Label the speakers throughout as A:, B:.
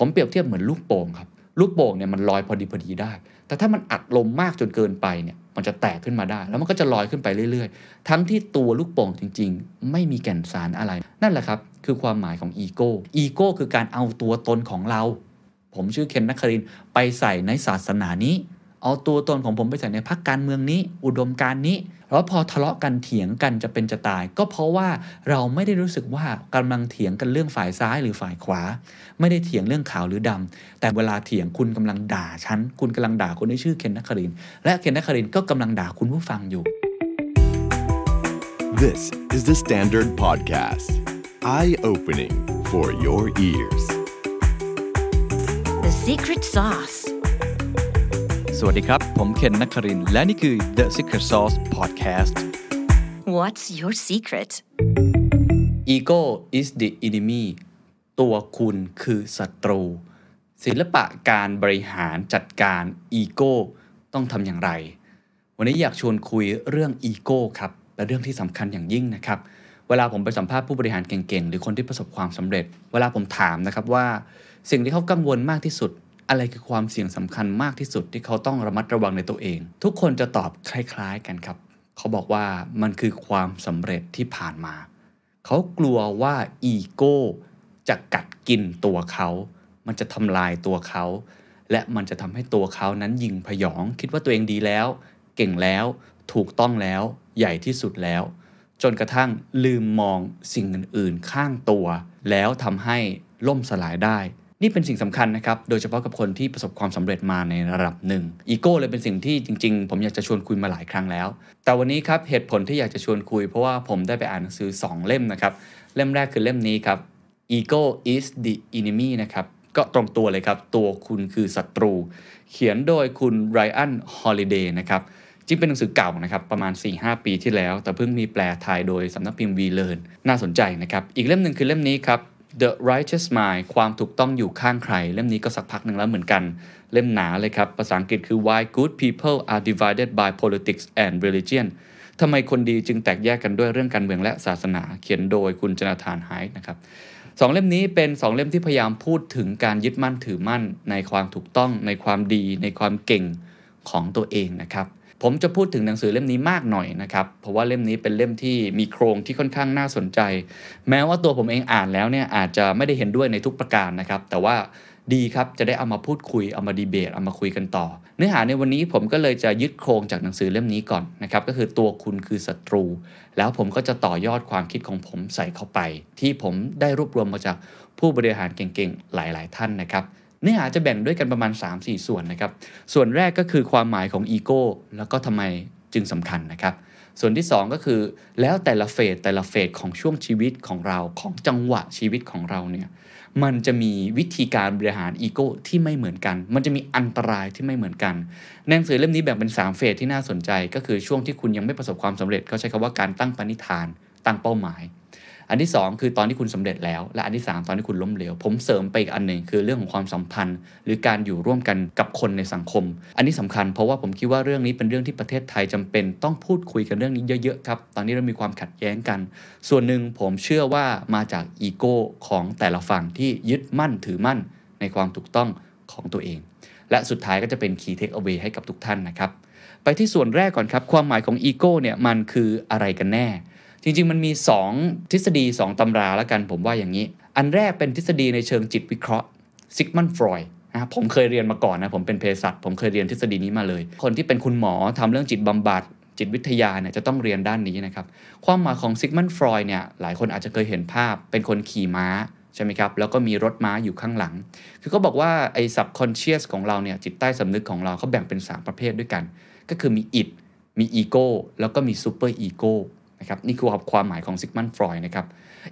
A: ผมเปรียบเทียบเหมือนลูกโป่งครับลูกโป่งเนี่ยมันลอยพอดีพอดีได้ แต่ถ้ามันอัดลมมากจนเกินไปเนี่ยมันจะแตกขึ้นมาได้ แล้วมันก็จะลอยขึ้นไปเรื่อยๆ ทั้งที่ตัวลูกโป่งจริง ๆ ไม่มีแก่นสารอะไร นั่นแหละครับ คือความหมายของอีโก้ อีโก้คือการเอาตัวตนของเรา ผมชื่อเคนนักครินไปใส่ในศาสนานี้ เอาตัวตนของผมไปใส่ในพรรคการเมืองนี้ อุดมการณ์นี้ แล้วพอทะเลาะกันเถียงกันจะเป็นจะตาย ก็เพราะว่าเราไม่ได้รู้สึกว่ากำลังเถียงกันเรื่องฝ่ายซ้ายหรือฝ่ายขวา ไม่ได้เถียงเรื่องขาวหรือดำแต่เวลาเถียงคุณกำลังด่าฉันคุณกำลังด่าคนที่ชื่อเคนนักคริน และเคนนักครินก็กำลังด่าคุณผู้ฟังอยู่
B: This is the Standard Podcast. Eye opening for your ears.
C: The secret sauce.
A: สวัสดีครับ ผมเคนนักคริน และนี่คือ The Secret Sauce Podcast
C: What's your secret?
A: Ego is the enemy ตัวคุณคือศัตรู ศิลปะการบริหารจัดการอีโก้ต้องทำอย่างไร วันนี้อยากชวนคุยเรื่องอีโก้ครับและเรื่องที่สำคัญอย่างยิ่งนะครับ เวลาผมไปสัมภาษณ์ผู้บริหารเก่งๆ หรือคนที่ประสบความสำเร็จ เวลาผมถามนะครับว่า สิ่งที่เขากังวลมากที่สุด อะไรคือความเสี่ยงสำคัญมากที่สุดที่เขาต้องระมัดระวังในตัวเอง ทุกคนจะตอบคล้าย ๆกันครับ เขาบอกว่ามันคือความสำเร็จที่ผ่านมา เขากลัวว่าอีโก้จะกัดกินตัวเขา มันจะทำลายตัวเขา และมันจะทำให้ตัวเขานั้นยิงพยอง คิดว่าตัวเองดีแล้ว เก่งแล้ว ถูกต้องแล้ว ใหญ่ที่สุดแล้ว จนกระทั่งลืมมองสิ่งอื่นๆ ข้างตัว แล้วทำให้ล่มสลายได้ นี่เป็นสิ่งสำคัญนะครับ โดยเฉพาะกับคนที่ประสบความสำเร็จมาในระดับหนึ่ง อีโก้เลยเป็นสิ่งที่จริง ๆ ผมอยากจะชวนคุยมาหลายครั้งแล้ว แต่วันนี้ครับเหตุผลที่อยากจะชวนคุย เพราะว่าผมได้ไปอ่านหนังสือ 2 เล่มนะครับ เล่มแรกคือเล่มนี้ครับ Ego is the enemy นะครับ ก็ตรงตัวเลยครับ ตัวคุณคือศัตรู เขียนโดยคุณไรอันฮอลิเดย์นะครับจริงเป็นหนังสือเก่านะครับ ประมาณ 4-5 ปีที่แล้ว แต่เพิ่งมีแปลไทยโดยสำนักพิมพ์วีเลนน่าสนใจนะครับ อีกเล่มหนึ่งคือเล่มนี้ครับ The Righteous Mind ความถูกต้องอยู่ข้างใคร เล่มนี้ก็สักพักหนึ่งแล้วเหมือนกัน เล่มหนาเลยครับ ภาษาอังกฤษคือ Why Good People Are Divided by Politics and Religion ทำไมคนดีจึงแตกแยกกันด้วยเรื่องการเมืองและศาสนา เขียนโดยคุณจนาธานไฮท์นะครับสองเล่มนี้เป็นสองเล่มที่พยายามพูดถึงการยึดมั่นถือมั่นในความถูกต้องในความดีในความเก่งของตัวเองนะครับ ผมจะพูดถึงหนังสือเล่มนี้มากหน่อยนะครับ เพราะว่าเล่มนี้เป็นเล่มที่มีโครงที่ค่อนข้างน่าสนใจ แม้ว่าตัวผมเองอ่านแล้วเนี่ยอาจจะไม่ได้เห็นด้วยในทุกประการนะครับ แต่ว่าดีครับจะได้เอามาพูดคุยเอามาดีเบตเอามาคุยกันต่อ เนื้อหาในวันนี้ผมก็เลยจะยึดโครงจากหนังสือเล่มนี้ก่อนนะครับก็คือตัวคุณคือศัตรู แล้วผมก็จะต่อยอดความคิดของผมใส่เข้าไป ที่ผมได้รวบรวมมาจากผู้บริหารเก่งๆหลาย ๆ ท่านนะครับ เนื้อหาจะแบ่งด้วยกันประมาณ 3-4 ส่วนนะครับส่วนแรกก็คือความหมายของอีโก้แล้วก็ทำไมจึงสำคัญนะครับส่วนที่ 2 ก็คือแล้วแต่ละเฟสแต่ละเฟสของช่วงชีวิตของเราของจังหวะชีวิตของเราเนี่ยมันจะมีวิธีการบริหารอีโก้ที่ไม่เหมือนกัน มันจะมีอันตรายที่ไม่เหมือนกันในหนังสือเล่มนี้แบ่งเป็น 3 เฟสที่น่าสนใจ ก็คือช่วงที่คุณยังไม่ประสบความสำเร็จเขาใช้คำว่าการตั้งปณิธาน ตั้งเป้าหมาย อันที่ 2 คือตอนที่คุณสำเร็จแล้ว และอันที่ 3 ตอนที่คุณล้มเหลว ผมเสริมไปอีกอันหนึ่งคือเรื่องของความสัมพันธ์ หรือการอยู่ร่วมกันกับคนในสังคม อันนี้สำคัญเพราะว่าผมคิดว่าเรื่องนี้เป็นเรื่องที่ประเทศไทยจำเป็น ต้องพูดคุยกันเรื่องนี้เยอะๆครับ ตอนนี้เรามีความขัดแย้งกัน ส่วนหนึ่งผมเชื่อว่ามาจากอีโก้ของแต่ละฝั่งที่ยึดมั่นถือมั่นในความถูกต้องของตัวเอง และสุดท้ายก็จะเป็น key take away ให้กับทุกท่านนะครับ ไปที่ส่วนแรกก่อนครับ ความหมายของอีโก้เนี่ยมันคืออะไรกันแน่ จริง ๆ มันมี 2 ทฤษฎี 2 ตำราแล้วกันผมว่าอย่างนี้ อันแรกเป็นทฤษฎีในเชิงจิตวิเคราะห์ซิกมันฟรอยนะผมเคยเรียนมาก่อนนะผมเป็นเภสัชผมเคยเรียนทฤษฎีนี้มาเลย คนที่เป็นคุณหมอทำเรื่องจิตบำบัดจิตวิทยาเนี่ยจะต้องเรียนด้านนี้นะครับ ความหมายของซิกมันฟรอยเนี่ยหลายคนอาจจะเคยเห็นภาพเป็นคนขี่ม้าใช่ไหมครับ แล้วก็มีรถม้าอยู่ข้างหลัง คือเขาบอกว่าไอ้ subconscious ของเราเนี่ยจิตใต้สำนึกของเราเขาแบ่งเป็น 3 ประเภทด้วยกัน ก็คือมี id มี ego แล้วก็มี super ego นะครับนี่คือความหมายของซิกมันฟรอยนะครับ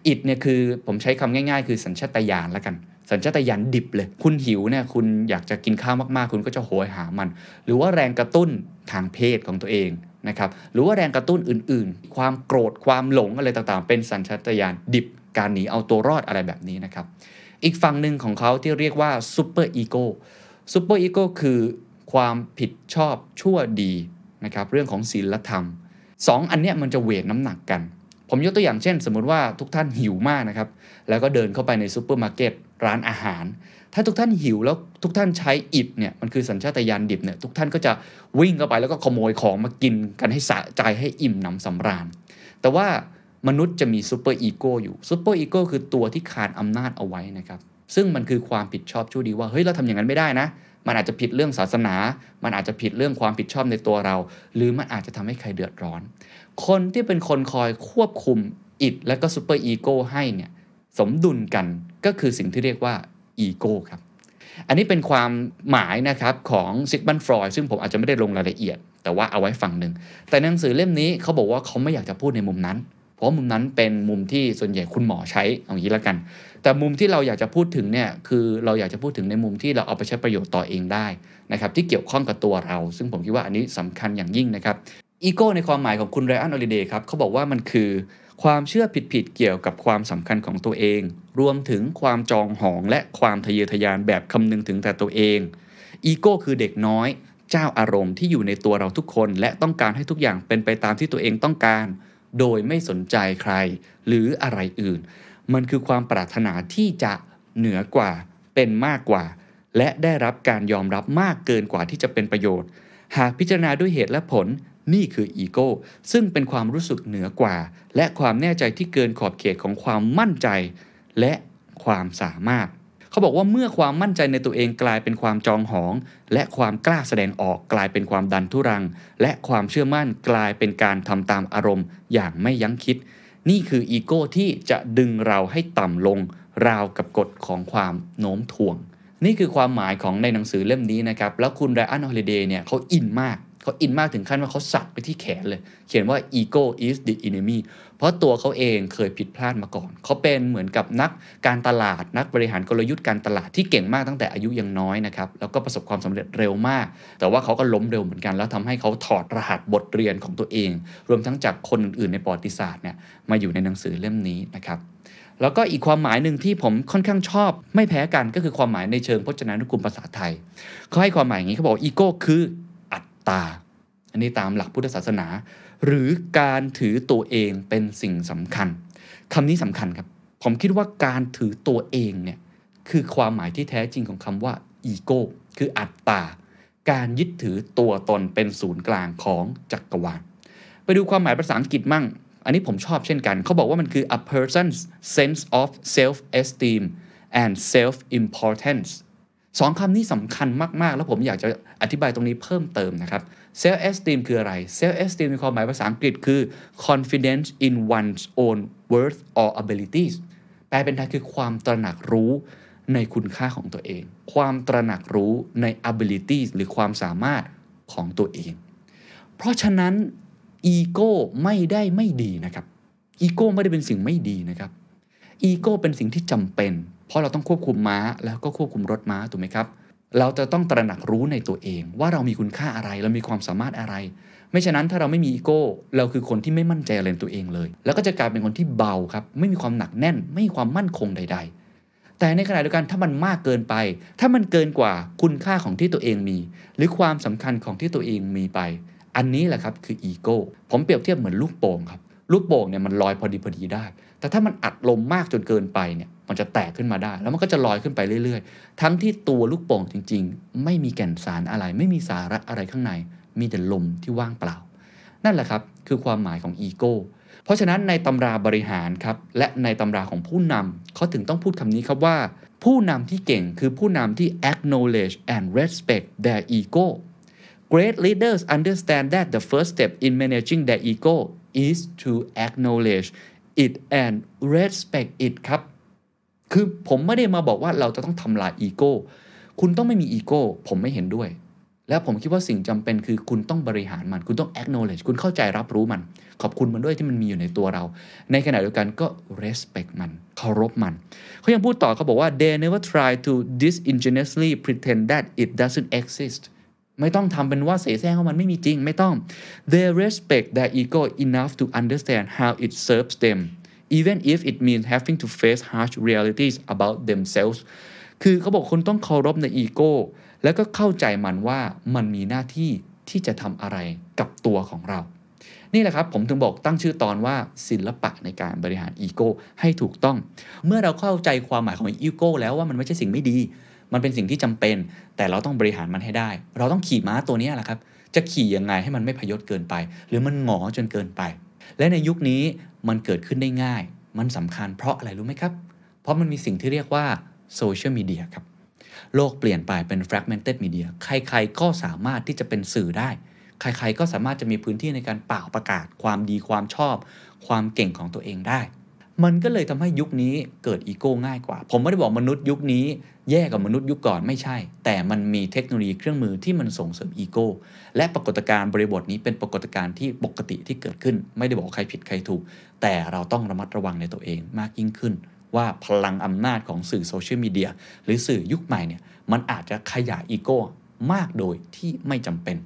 A: อิดเนี่ยคือผมใช้คำง่าย ๆ คือสัญชาตญาณแล้วกัน สัญชาตญาณดิบเลย คุณหิวเนี่ยคุณอยากจะกินข้าวมากๆ คุณก็จะโหยหามัน หรือว่าแรงกระตุ้นทางเพศของตัวเองนะครับหรือว่าแรงกระตุ้นอื่นๆ ความโกรธความหลงอะไรต่างๆ เป็นสัญชาตญาณดิบการหนีเอาตัวรอดอะไรแบบนี้นะครับอีกฝั่งหนึ่งของเขาที่เรียกว่า superego superego คือความผิดชอบชั่วดีนะครับเรื่องของศีลธรรม สองอันเนี้ยมันจะ weight น้ำหนักกัน ผมยกตัวอย่างเช่น สมมุติว่าทุกท่านหิวมากนะครับ แล้วก็เดินเข้าไปในซูเปอร์มาร์เก็ตร้านอาหาร ถ้าทุกท่านหิวแล้วทุกท่านใช้ id เนี่ยมันคือสัญชาตญาณดิบเนี่ยทุกท่านก็จะวิ่งเข้าไปแล้วก็ขโมยของมากินกันให้สะใจให้อิ่มหนำสำราญ แต่ว่ามนุษย์จะมี superego อยู่ superego คือตัวที่คานอำนาจเอาไว้นะครับ ซึ่งมันคือความผิดชอบชั่วดีว่าเฮ้ยเราทำอย่างนั้นไม่ได้นะ มันอาจจะผิดเรื่องศาสนา มันอาจจะผิดเรื่องความผิดชอบในตัวเรา หรือมันอาจจะทำให้ใครเดือดร้อน คนที่เป็นคนคอยควบคุมid และก็ superego ให้เนี่ยสมดุลกันก็คือสิ่งที่เรียกว่าอีโก้ครับอันนี้เป็นความหมายนะครับของซิกมันด์ ฟรอยด์ซึ่งผมอาจจะไม่ได้ลงรายละเอียด แต่ว่าเอาไว้ฝั่งหนึ่ง แต่หนังสือเล่มนี้เขาบอกว่าเขาไม่อยากจะพูดในมุมนั้น เพราะมุมนั้นเป็นมุมที่ส่วนใหญ่คุณหมอใช้เอางี้แล้วกัน แต่มุมที่เราอยากจะพูดถึงเนี่ยคือเราอยากจะพูดถึงในมุมที่เราเอาไปใช้ประโยชน์ต่อเองได้นะครับที่เกี่ยวข้องกับตัวเรา ซึ่งผมคิดว่าอันนี้สำคัญอย่างยิ่งนะครับอีโก้ในความหมายของคุณไรอัน ฮอลิเดย์ครับเขาบอกว่ามันคือความเชื่อผิดๆเกี่ยวกับความสำคัญของตัวเอง รวมถึงความจองหองและความทะเยอทะยานแบบคำนึงถึงแต่ตัวเองอีโก้คือเด็กน้อย เจ้าอารมณ์ที่อยู่ในตัวเราทุกคน และต้องการให้ทุกอย่างเป็นไปตามที่ตัวเองต้องการ โดยไม่สนใจใคร หรืออะไรอื่น มันคือความปรารถนาที่จะเหนือกว่าเป็นมากกว่า และได้รับการยอมรับมากเกินกว่าที่จะเป็นประโยชน์ หากพิจารณาด้วยเหตุและผลนี่คืออีโก้ซึ่งเป็นความรู้สึกเหนือกว่า และความแน่ใจที่เกินขอบเขตของความมั่นใจ และความสามารถ เขาบอกว่าเมื่อความมั่นใจในตัวเองกลายเป็นความจองหอง และความกล้าแสดงออกกลายเป็นความดันทุรัง และความเชื่อมั่นกลายเป็นการทำตามอารมณ์อย่างไม่ยั้งคิด นี่คืออีโก้ที่จะดึงเราให้ต่ำลงราวกับกฎของความโน้มถ่วง นี่คือความหมายของในหนังสือเล่มนี้นะครับ แล้วคุณไรอันฮอลิเดย์เนี่ยเขาอินมาก เขาอินมากถึงขั้นว่าเขาสักไปที่แขนเลย เขียนว่า ego is the enemy เพราะตัวเขาเองเคยผิดพลาดมาก่อน เขาเป็นเหมือนกับนักการตลาดนักบริหารกลยุทธ์การตลาดที่เก่งมากตั้งแต่อายุยังน้อยนะครับแล้วก็ประสบความสำเร็จเร็วมาก แต่ว่าเขาก็ล้มเร็วเหมือนกัน แล้วทำให้เขาถอดรหัสบทเรียนของตัวเอง รวมทั้งจากคนอื่นในประวัติศาสตร์เนี่ยมาอยู่ในหนังสือเล่มนี้นะครับแล้วก็อีกความหมายหนึ่งที่ผมค่อนข้างชอบ ไม่แพ้กันก็คือความหมายในเชิงพจนานุกรมภาษาไทยเขาให้ความหมายอย่างนี้เขาบอกอีโก้คือ ตา อันนี้ตามหลักพุทธศาสนา หรือการถือตัวเองเป็นสิ่งสำคัญคำนี้สำคัญครับ ผมคิดว่าการถือตัวเองเนี่ยคือความหมายที่แท้จริงของคำว่าอีโก้คืออัตตา การยึดถือตัวตนเป็นศูนย์กลางของจักรวาลไปดูความหมายภาษาอังกฤษมั่ง อันนี้ผมชอบเช่นกัน เขาบอกว่ามันคือ a person's sense of self-esteem and self-importance สองคำนี้สำคัญมาก ๆ แล้วผมอยากจะอธิบายตรงนี้เพิ่มเติมนะครับ self esteem คืออะไร self esteem ในความหมายภาษาอังกฤษคือ confidence in one's own worth or abilities แปลเป็นไทยคือความตระหนักรู้ในคุณค่าของตัวเอง ความตระหนักรู้ใน abilities หรือความสามารถของตัวเอง เพราะฉะนั้นอีโก้ไม่ได้ไม่ดีนะครับ อีโก้ไม่ได้เป็นสิ่งไม่ดีนะครับ อีโก้เป็นสิ่งที่จำเป็น เพราะเราต้องควบคุมม้าแล้วก็ควบคุมรถม้าถูกไหมครับ เราจะต้องตระหนักรู้ในตัวเอง ว่าเรามีคุณค่าอะไรเรามีความสามารถอะไร ไม่ฉะนั้นถ้าเราไม่มีอีโก้ เราคือคนที่ไม่มั่นใจอะไรนตัวเองเลย แล้วก็จะกลายเป็นคนที่เบาครับ ไม่มีความหนักแน่น ไม่มีความมั่นคงใด ๆแต่ในขณะเดียวกันถ้ามันมากเกินไป ถ้ามันเกินกว่าคุณค่าของที่ตัวเองมี หรือความสำคัญของที่ตัวเองมีไป อันนี้แหละครับคืออีโก้ผมเปรียบเทียบเหมือนลูกโป่งครับ ลูกโป่งเนี่ยมันลอยพอดีพอดีได้ แต่ถ้ามันอัดลมมากจนเกินไปเนี่ยมันจะแตกขึ้นมาได้ แล้วมันก็จะลอยขึ้นไปเรื่อยๆ ทั้งที่ตัวลูกโป่งจริง ๆ ไม่มีแก่นสารอะไร ไม่มีสาระอะไรข้างใน มีแต่ลมที่ว่างเปล่า นั่นแหละครับคือความหมายของอีโก้เพราะฉะนั้นในตำราบริหารครับและในตำราของผู้นำเขาถึงต้องพูดคำนี้ครับว่า ผู้นำที่เก่งคือผู้นำที่ acknowledge and respect their ego Great leaders understand that the first step in managing their ego is to acknowledge it and respect it ครับ คือผมไม่ได้มาบอกว่าเราจะต้องทำลายอีโก้ คุณต้องไม่มีอีโก้ ผมไม่เห็นด้วย แล้วผมคิดว่าสิ่งจำเป็นคือคุณต้องบริหารมัน คุณต้อง acknowledge คุณเข้าใจรับรู้มัน ขอบคุณมันด้วยที่มันมีอยู่ในตัวเรา ในขณะเดียวกันก็ respect มัน เคารพมัน เขายังพูดต่อเขาบอกว่า they never try to disingenuously pretend that it doesn't exist ไม่ต้องทำเป็นว่าเสแสร้งว่ามันไม่มีจริงไม่ต้อง they respect their ego enough to understand how it serves them even if it means having to face harsh realities about themselves คือเขาบอกคุณต้องเคารพในอีโก้แล้วก็เข้าใจมันว่ามันมีหน้าที่ที่จะทำอะไรกับตัวของเรา นี่แหละครับ ผมถึงบอกตั้งชื่อตอนว่าศิลปะในการบริหารอีโก้ให้ถูกต้อง เมื่อเราเข้าใจความหมายของอีโก้แล้วว่ามันไม่ใช่สิ่งไม่ดี มันเป็นสิ่งที่จำเป็น แต่เราต้องบริหารมันให้ได้ เราต้องขี่ม้าตัวนี้แหละครับ จะขี่ยังไงให้มันไม่พยศเกินไป หรือมันหงอจนเกินไป และในยุคนี้มันเกิดขึ้นได้ง่าย มันสำคัญเพราะอะไรรู้ไหมครับ เพราะมันมีสิ่งที่เรียกว่าโซเชียลมีเดียครับ โลกเปลี่ยนไปเป็น fragmented media ใครๆ ก็สามารถที่จะเป็นสื่อได้ ใครๆ ก็สามารถจะมีพื้นที่ในการป่าวประกาศ ความดีความชอบ ความเก่งของตัวเองได้ มันก็เลยทำให้ยุคนี้เกิดอีโก้ง่ายกว่า ผมไม่ได้บอกมนุษย์ยุคนี้ แย่กว่ามนุษย์ยุคก่อนไม่ใช่ แต่มันมีเทคโนโลยีเครื่องมือที่มันส่งเสริมอีโก้ และปรากฏการณ์บริบทนี้เป็นปรากฏการณ์ที่ปกติที่เกิดขึ้น ไม่ได้บอกใครผิดใครถูก แต่เราต้องระมัดระวังในตัวเองมากยิ่งขึ้น ว่าพลังอำนาจของสื่อโซเชียลมีเดียหรือสื่อยุคใหม่เนี่ยมันอาจจะขยายอีโก้มากโดยที่ไม่จำเป็น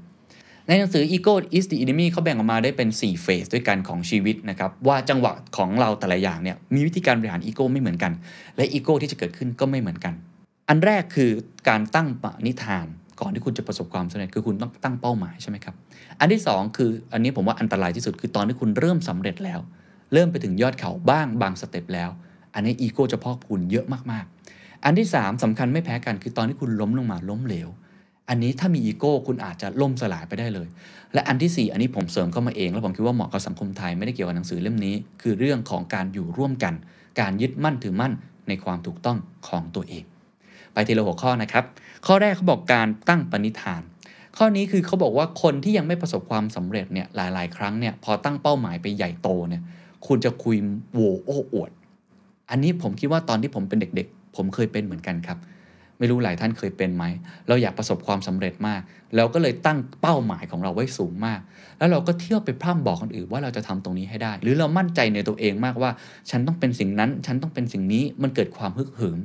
A: ในหนังสือ Ego is the enemy เขาแบ่งออกมาได้เป็น 4 เฟสด้วยกันของชีวิตนะครับ ว่าจังหวะของเราแต่ละอย่างเนี่ยมีวิธีการบริหารอีโก้ไม่เหมือนกัน และอีโก้ที่จะเกิดขึ้นก็ไม่เหมือนกัน อันแรกคือการตั้งปณิธาน ก่อนที่คุณจะประสบความสำเร็จคือคุณต้องตั้งเป้าหมายใช่ไหมครับ อันที่ 2 คืออันนี้ผมว่าอันตรายที่สุดคือตอนที่คุณเริ่มสำเร็จแล้ว เริ่มไปถึงยอดเขาบ้างบาง step แล้ว อันนี้อีโก้จะพอกพูนเยอะมากๆ อันที่ 3สำคัญไม่แพ้กันคือตอนที่คุณล้มลงมาล้มเหลว อันนี้ถ้ามีอีโก้คุณอาจจะล่มสลายไปได้เลย และอันที่ 4 อันนี้ผมเสริมเข้ามาเอง แล้วผมคิดว่าเหมาะกับสังคมไทยไม่ได้เกี่ยวกับหนังสือเล่มนี้ คือเรื่องของการอยู่ร่วมกัน การยึดมั่นถือมั่นในความถูกต้องของตัวเอง ไปทีละหัวข้อนะครับ ข้อแรกเขาบอกการตั้งปณิธาน ข้อนี้คือเขาบอกว่าคนที่ยังไม่ประสบความสำเร็จเนี่ยหลาย ๆ ครั้งเนี่ยพอตั้งเป้าหมายไปใหญ่โตเนี่ยคุณจะคุยโวโอ้อวด อันนี้ผมคิดว่าตอนที่ผมเป็นเด็ก ๆ ผมเคยเป็นเหมือนกันครับ ไม่รู้หลายท่านเคยเป็นไหม เราอยากประสบความสำเร็จมาก เราก็เลยตั้งเป้าหมายของเราไว้สูงมาก แล้วเราก็เที่ยวไปพร่ำบอกคนอื่นว่าเราจะทำตรงนี้ให้ได้ หรือเรามั่นใจในตัวเองมากว่า ฉันต้องเป็นสิ่งนั้น ฉันต้องเป็นสิ่งนี้มันเกิดความฮึกเหิม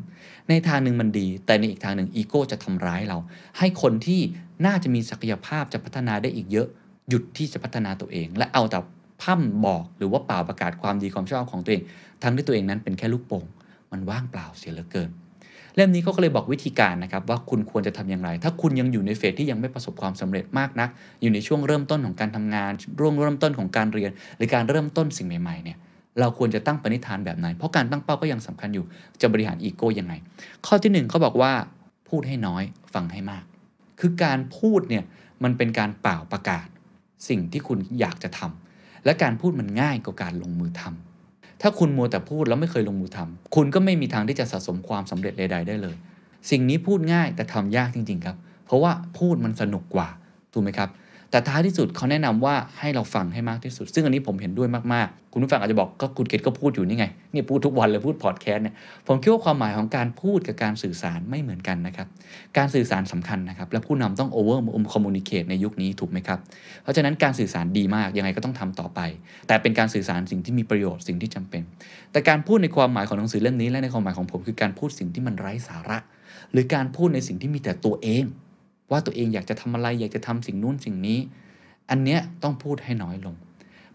A: ในทางหนึ่งมันดี แต่ในอีกทางหนึ่งอีโก้จะทำร้ายเรา ให้คนที่น่าจะมีศักยภาพจะพัฒนาได้อีกเยอะ หยุดที่จะพัฒนาตัวเอง และเอาแต่พร่ำบอกหรือว่าเปล่าประกาศความดีความชอบของตัวเอง ทั้งที่ตัวเองนั้นเป็นแค่ลูกโป่งมันว่างเปล่าเสียเหลือเกิน เล่มนี้เขาก็เลยบอกวิธีการนะครับว่าคุณควรจะทำอย่างไร ถ้าคุณยังอยู่ในเฟสที่ยังไม่ประสบความสำเร็จมากนัก อยู่ในช่วงเริ่มต้นของการทำงานร่วงเริ่มต้นของการเรียน หรือการเริ่มต้นสิ่งใหม่ๆเนี่ยเราควรจะตั้งปณิธานแบบไหน เพราะการตั้งเป้าก็ยังสำคัญอยู่ จะบริหารอีโก้ยังไง ข้อที่หนึ่งเขาบอกว่าพูดให้น้อยฟังให้มาก คือการพูดเนี่ยมันเป็นการเป่าประกาศ สิ่งที่คุณอยากจะทำและการพูดมันง่ายกว่าการลงมือทำ ถ้าคุณมัวแต่พูดแล้วไม่เคยลงมือทำคุณก็ไม่มีทางที่จะสะสมความสำเร็จใดๆได้เลย สิ่งนี้พูดง่ายแต่ทำยากจริง ๆ ครับ เพราะว่าพูดมันสนุกกว่าถูกไหมครับ แต่ท้ายที่สุดเขาแนะนำว่าให้เราฟังให้มากที่สุด ซึ่งอันนี้ผมเห็นด้วยมากๆ คุณผู้ฟังอาจจะบอกก็คุณเกตก็พูดอยู่นี่ไงนี่พูดทุกวันเลยพูดพอดแคสต์เนี่ยผมคิดว่าความหมายของการพูดกับการสื่อสารไม่เหมือนกันนะครับ การสื่อสารสำคัญนะครับ และผู้นำต้อง over communicate ในยุคนี้ถูกไหมครับ เพราะฉะนั้นการสื่อสารดีมากยังไงก็ต้องทำต่อไป แต่เป็นการสื่อสารสิ่งที่มีประโยชน์สิ่งที่จำเป็น แต่การพูดในความหมายของหนังสือเล่มนี้และในความหมายของผมคือการพูดสิ่งที่มันไร้สาระ หรือการพูดในสิ่งที่มีแต่ตัวเอง ว่าตัวเองอยากจะทำอะไรอยากจะทำสิ่งนู้นสิ่งนี้ อันเนี้ยต้องพูดให้น้อยลง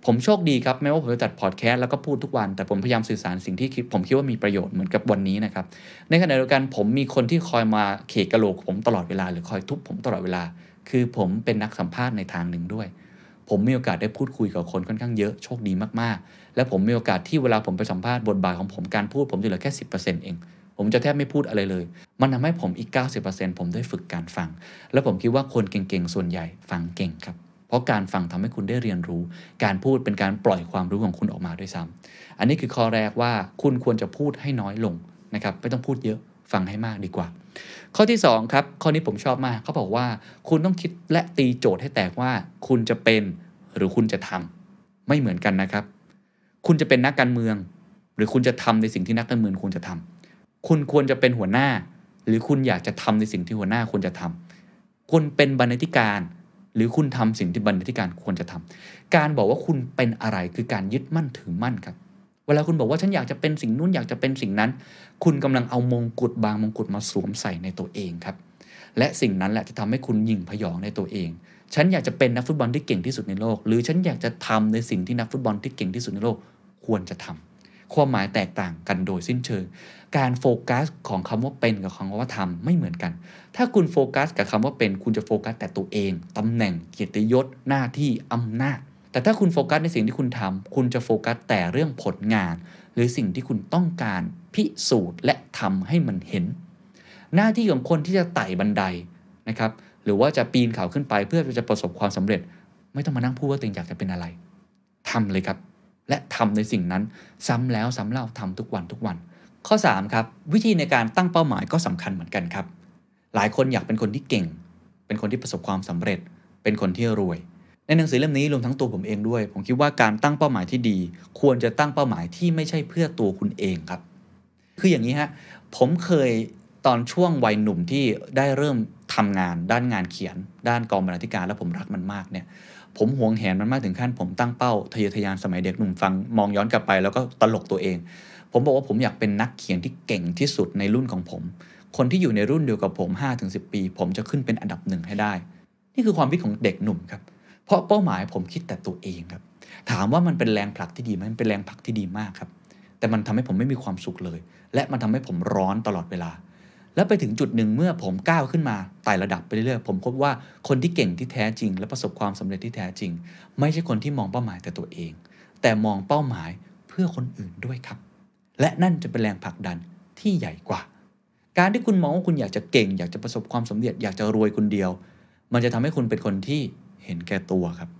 A: ผมโชคดีครับแม้ว่าผมจะจัดพอดแคสต์แล้วก็พูดทุกวัน แต่ผมพยายามสื่อสารสิ่งที่คิดผมคิดว่ามีประโยชน์เหมือนกับวันนี้นะครับในขณะเดียวกันผมมีคนที่คอยมาเขกกระโหลกผมตลอดเวลาหรือคอยทุบผมตลอดเวลา คือผมเป็นนักสัมภาษณ์ในทางหนึ่งด้วยผมมีโอกาสได้พูดคุยกับคนค่อนข้างเยอะโชคดีมากๆ และผมมีโอกาสที่เวลาผมไปสัมภาษณ์บทบาทของผมการพูดผมจะเหลือแค่สิเอง ผมจะแทบไม่พูดอะไรเลย มันทำให้ผมอีก 90%ผมได้ฝึกการฟัง และผมคิดว่าคนเก่งๆ ส่วนใหญ่ฟังเก่งครับ เพราะการฟังทำให้คุณได้เรียนรู้ การพูดเป็นการปล่อยความรู้ของคุณออกมาด้วยซ้ำอันนี้คือข้อแรกว่าคุณควรจะพูดให้น้อยลงนะครับไม่ต้องพูดเยอะฟังให้มากดีกว่า ข้อที่2ครับข้อนี้ผมชอบมากเขาบอกว่า คุณต้องคิดและตีโจทย์ให้แตกว่า คุณจะเป็นหรือคุณจะทำไม่เหมือนกันนะครับ คุณจะเป็นนักการเมือง หรือคุณจะทำในสิ่งที่นักการเมืองควรจะทำ คุณควรจะเป็นหัวหน้า หรือคุณอยากจะทำในสิ่งที่หัวหน้าควรจะทำคุณเป็นบรรณาธิการ หรือคุณทำสิ่งที่บรรณาธิการควรจะทำการบอกว่าคุณเป็นอะไรคือการยึดมั่นถือมั่นครับ เวลาคุณบอกว่าฉันอยากจะเป็นสิ่งนู้นอยากจะเป็นสิ่งนั้น คุณกำลังเอามงกุฎบางมงกุฎมาสวมใส่ในตัวเองครับ และสิ่งนั้นแหละจะทำให้คุณยิ่งพยองในตัวเองฉันอยากจะเป็นนักฟุตบอลที่เก่งที่สุดในโลก หรือฉันอยากจะทำในสิ่งที่นักฟุตบอลที่เก่งที่สุดในโลกควรจะทำความหมายแตกต่างกันโดยสิ้นเชิง การโฟกัสของคำว่าเป็นกับคำว่าทำไม่เหมือนกัน ถ้าคุณโฟกัสกับคำว่าเป็น คุณจะโฟกัสแต่ตัวเองตำแหน่งเกียรติยศหน้าที่อำนาจ แต่ถ้าคุณโฟกัสในสิ่งที่คุณทำคุณจะโฟกัสแต่เรื่องผลงาน หรือสิ่งที่คุณต้องการพิสูจน์และทำให้มันเห็น หน้าที่ของคนที่จะไต่บันไดนะครับหรือว่าจะปีนเขาขึ้นไปเพื่อจะประสบความสำเร็จ ไม่ต้องมานั่งพูดว่าตัวเองอยากจะเป็นอะไรทำเลยครับ และทำในสิ่งนั้นซ้ำแล้วซ้ำเล่าทำทุกวันทุกวัน ข้อ3ครับวิธีในการตั้งเป้าหมายก็สำคัญเหมือนกันครับ หลายคนอยากเป็นคนที่เก่ง เป็นคนที่ประสบความสำเร็จ เป็นคนที่รวย ในหนังสือเล่มนี้รวมทั้งตัวผมเองด้วย ผมคิดว่าการตั้งเป้าหมายที่ดี ควรจะตั้งเป้าหมายที่ไม่ใช่เพื่อตัวคุณเองครับ คืออย่างนี้ฮะผมเคยตอนช่วงวัยหนุ่มที่ได้เริ่มทำงานด้านงานเขียน ด้านกองบรรณาธิการแล้วผมรักมันมากเนี่ยผมหวงแหนมันมากถึงขั้นผมตั้งเป้าทะเยอทะยานสมัยเด็กหนุ่มฟังมองย้อนกลับไปแล้วก็ตลกตัวเอง ผมบอกว่าผมอยากเป็นนักเขียนที่เก่งที่สุดในรุ่นของผม คนที่อยู่ในรุ่นเดียวกับผม 5-10 ปี ผมจะขึ้นเป็นอันดับหนึ่งให้ได้ นี่คือความคิดของเด็กหนุ่มครับ เพราะเป้าหมายผมคิดแต่ตัวเองครับ ถามว่ามันเป็นแรงผลักที่ดีไหมมันเป็นแรงผลักที่ดีมากครับ แต่มันทำให้ผมไม่มีความสุขเลย และมันทำให้ผมร้อนตลอดเวลา แล้วไปถึงจุดหนึ่งเมื่อผมก้าวขึ้นมาไต่ระดับไปเรื่อยๆ ผมพบว่าคนที่เก่งที่แท้จริง และประสบความสำเร็จที่แท้จริง ไม่ใช่คนที่มองเป้าหมายแต่ตัวเอง แต่มองเป้าหมายเพื่อคนอื่นด้วยครับ และนั่นจะเป็นแรงผลักดันที่ใหญ่กว่า การที่คุณมองว่าคุณอยากจะเก่ง อยากจะประสบความสำเร็จอยากจะรวยคนเดียว มันจะทำให้คุณเป็นคนที่เห็นแก่ตัวครับ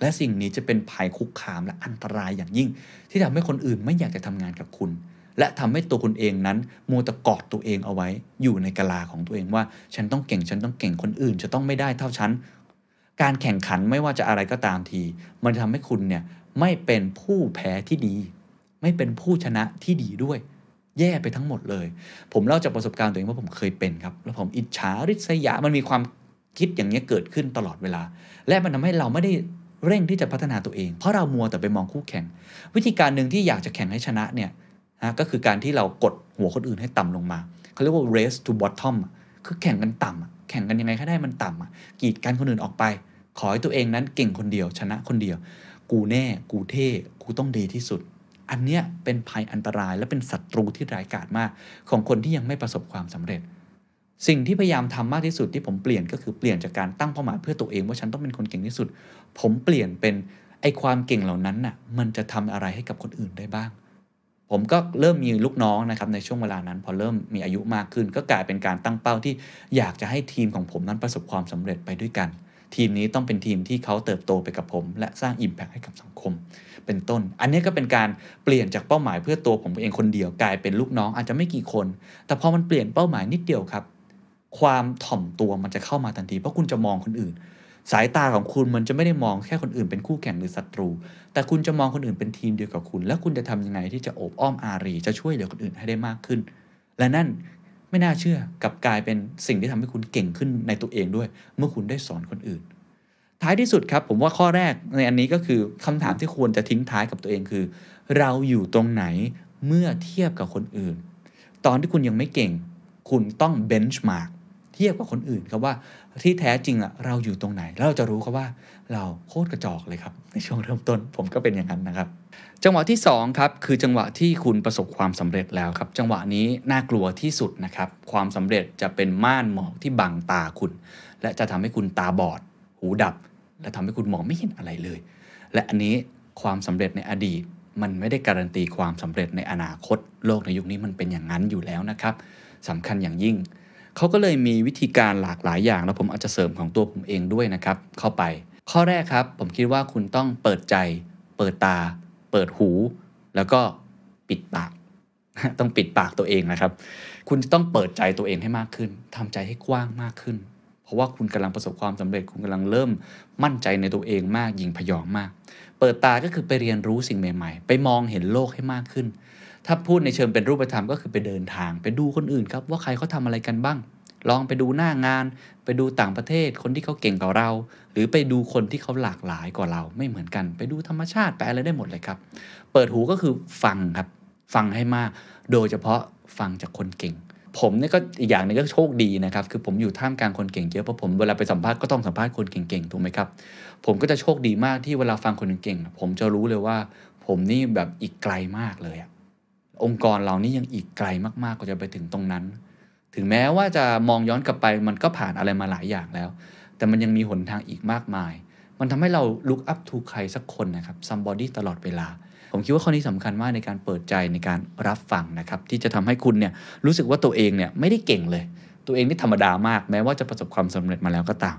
A: และสิ่งนี้จะเป็นภัยคุกคามและอันตรายอย่างยิ่ง ที่ทำให้คนอื่นไม่อยากจะทำงานกับคุณ และทำให้ตัวคุณเองนั้นมัวแต่กอดตัวเองเอาไว้ อยู่ในกะลาของตัวเองว่า ฉันต้องเก่งฉันต้องเก่งคนอื่น จะต้องไม่ได้เท่าฉันการแข่งขันไม่ว่าจะอะไรก็ตามที มันทำให้คุณเนี่ยไม่เป็นผู้แพ้ที่ดี ไม่เป็นผู้ชนะที่ดีด้วย แย่ไปทั้งหมดเลย ผมเล่าจากประสบการณ์ตัวเองว่าผมเคยเป็นครับ แล้วผมอิจฉาริษยา มันมีความคิดอย่างนี้เกิดขึ้นตลอดเวลา และมันทำให้เราไม่ได้เร่งที่จะพัฒนาตัวเอง เพราะเรามัวแต่ไปมองคู่แข่ง วิธีการหนึ่งที่อยากจะแข่งให้ชนะเนี่ยนะก็คือการที่เรากดหัวคนอื่นให้ต่ำลงมาเขาเรียกว่า race to bottom คือแข่งกันต่ำแข่งกันยังไงให้ได้มันต่ำกีดกันคนอื่นออกไป ขอให้ตัวเองนั้นเก่งคนเดียวชนะคนเดียว กูแน่ กูเท่ กูต้องดีที่สุด อันเนี้ยเป็นภัยอันตรายและเป็นศัตรูที่ร้ายกาจมาก ของคนที่ยังไม่ประสบความสำเร็จ สิ่งที่พยายามทำมากที่สุดที่ผมเปลี่ยนก็คือเปลี่ยนจากการตั้งเป้าหมายเพื่อตัวเองว่าฉันต้องเป็นคนเก่งที่สุด ผมเปลี่ยนเป็นไอความเก่งเหล่านั้นน่ะมันจะทำอะไรให้กับคนอื่นได้บ้าง ผมก็เริ่มมีลูกน้องนะครับในช่วงเวลานั้น พอเริ่มมีอายุมากขึ้น ก็กลายเป็นการตั้งเป้าที่อยากจะให้ทีมของผมนั้นประสบความสำเร็จไปด้วยกัน ทีมนี้ต้องเป็นทีมที่เขาเติบโตไปกับผม และสร้าง Impact ให้กับสังคม เป็นต้น อันนี้ก็เป็นการเปลี่ยนจากเป้าหมายเพื่อตัวผมเองคนเดียวกลายเป็นลูกน้องอาจจะไม่กี่คน แต่พอมันเปลี่ยนเป้าหมายนิดเดียวครับ ความถ่อมตัวมันจะเข้ามาทันที เพราะคุณจะมองคนอื่น สายตาของคุณมันจะไม่ได้มองแค่คนอื่นเป็นคู่แข่งหรือศัตรู แต่คุณจะมองคนอื่นเป็นทีมเดียวกับคุณ แล้วคุณจะทำยังไงที่จะโอบอ้อมอารี จะช่วยเหลือคนอื่นให้ได้มากขึ้น และนั่น ไม่น่าเชื่อกับกลายเป็นสิ่งที่ทำให้คุณเก่งขึ้นในตัวเองด้วย เมื่อคุณได้สอนคนอื่น ท้ายที่สุดครับ ผมว่าข้อแรกในอันนี้ก็คือคำถามที่ควรจะทิ้งท้ายกับตัวเองคือ เราอยู่ตรงไหนเมื่อเทียบกับคนอื่น ตอนที่คุณยังไม่เก่ง คุณต้อง benchmark เทียบกับคนอื่นครับว่าที่แท้จริงอะเราอยู่ตรงไหนแล้วเราจะรู้ครับว่า เราโคตรกระจอกเลยครับ ในช่วงเริ่มต้น ผมก็เป็นอย่างนั้นนะครับ จังหวะที่2ครับคือจังหวะที่คุณประสบความสำเร็จแล้วครับ จังหวะนี้น่ากลัวที่สุดนะครับ ความสำเร็จจะเป็นม่านหมอกที่บังตาคุณ และจะทำให้คุณตาบอด หูดับ และทำให้คุณมองไม่เห็นอะไรเลย และอันนี้ความสำเร็จในอดีต มันไม่ได้การันตีความสำเร็จในอนาคต โลกในยุคนี้มันเป็นอย่างนั้นอยู่แล้วนะครับสำคัญอย่างยิ่งเขาก็เลยมีวิธีการหลากหลายอย่างแล้วผมอาจจะเสริมของตัวผมเองด้วยนะครับ เข้าไป ข้อแรกครับ ผมคิดว่าคุณต้องเปิดใจ เปิดตา เปิดหู แล้วก็ปิดปาก ต้องปิดปากตัวเองนะครับ คุณจะต้องเปิดใจตัวเองให้มากขึ้นทำใจให้กว้างมากขึ้น เพราะว่าคุณกำลังประสบความสำเร็จคุณกำลังเริ่มมั่นใจในตัวเองมากยิงพยองมาก เปิดตาก็คือไปเรียนรู้สิ่งใหม่ ๆ ไปมองเห็นโลกให้มากขึ้น ถ้าพูดในเชิงเป็นรูปธรรมก็คือไปเดินทาง ไปดูคนอื่นครับว่าใครเขาทำอะไรกันบ้าง ลองไปดูหน้างาน ไปดูต่างประเทศคนที่เขาเก่งกว่าเรา หรือไปดูคนที่เขาหลากหลายกว่าเราไม่เหมือนกัน ไปดูธรรมชาติไปอะไรได้หมดเลยครับ เปิดหูก็คือฟังครับ ฟังให้มาก โดยเฉพาะฟังจากคนเก่ง ผมเนี่ยก็อีกอย่างหนึงก็โชคดีนะครับ คือผมอยู่ท่ามกลางคนเก่งเยอะเพราะผมเวลาไปสัมภาษณ์ก็ต้องสัมภาษณ์คนเก่งๆถูกไหมครับ ผมก็จะโชคดีมากที่เวลาฟังคนเก่งผมจะรู้เลยว่า ผมนี่แบบอีกไกลมากเลยอะองค์กรเรานี่ยังอีกไกลมากๆกว่าจะไปถึงตรงนั้น ถึงแม้ว่าจะมองย้อนกลับไปมันก็ผ่านอะไรมาหลายอย่างแล้ว แต่มันยังมีหนทางอีกมากมาย มันทำให้เรา look up to ใครสักคนนะครับ somebody ตลอดเวลา ผมคิดว่าข้อนี้สำคัญมากในการเปิดใจในการรับฟังนะครับ ที่จะทำให้คุณเนี่ยรู้สึกว่าตัวเองเนี่ยไม่ได้เก่งเลย ตัวเองนี่ธรรมดามาก แม้ว่าจะประสบความสำเร็จมาแล้วก็ตาม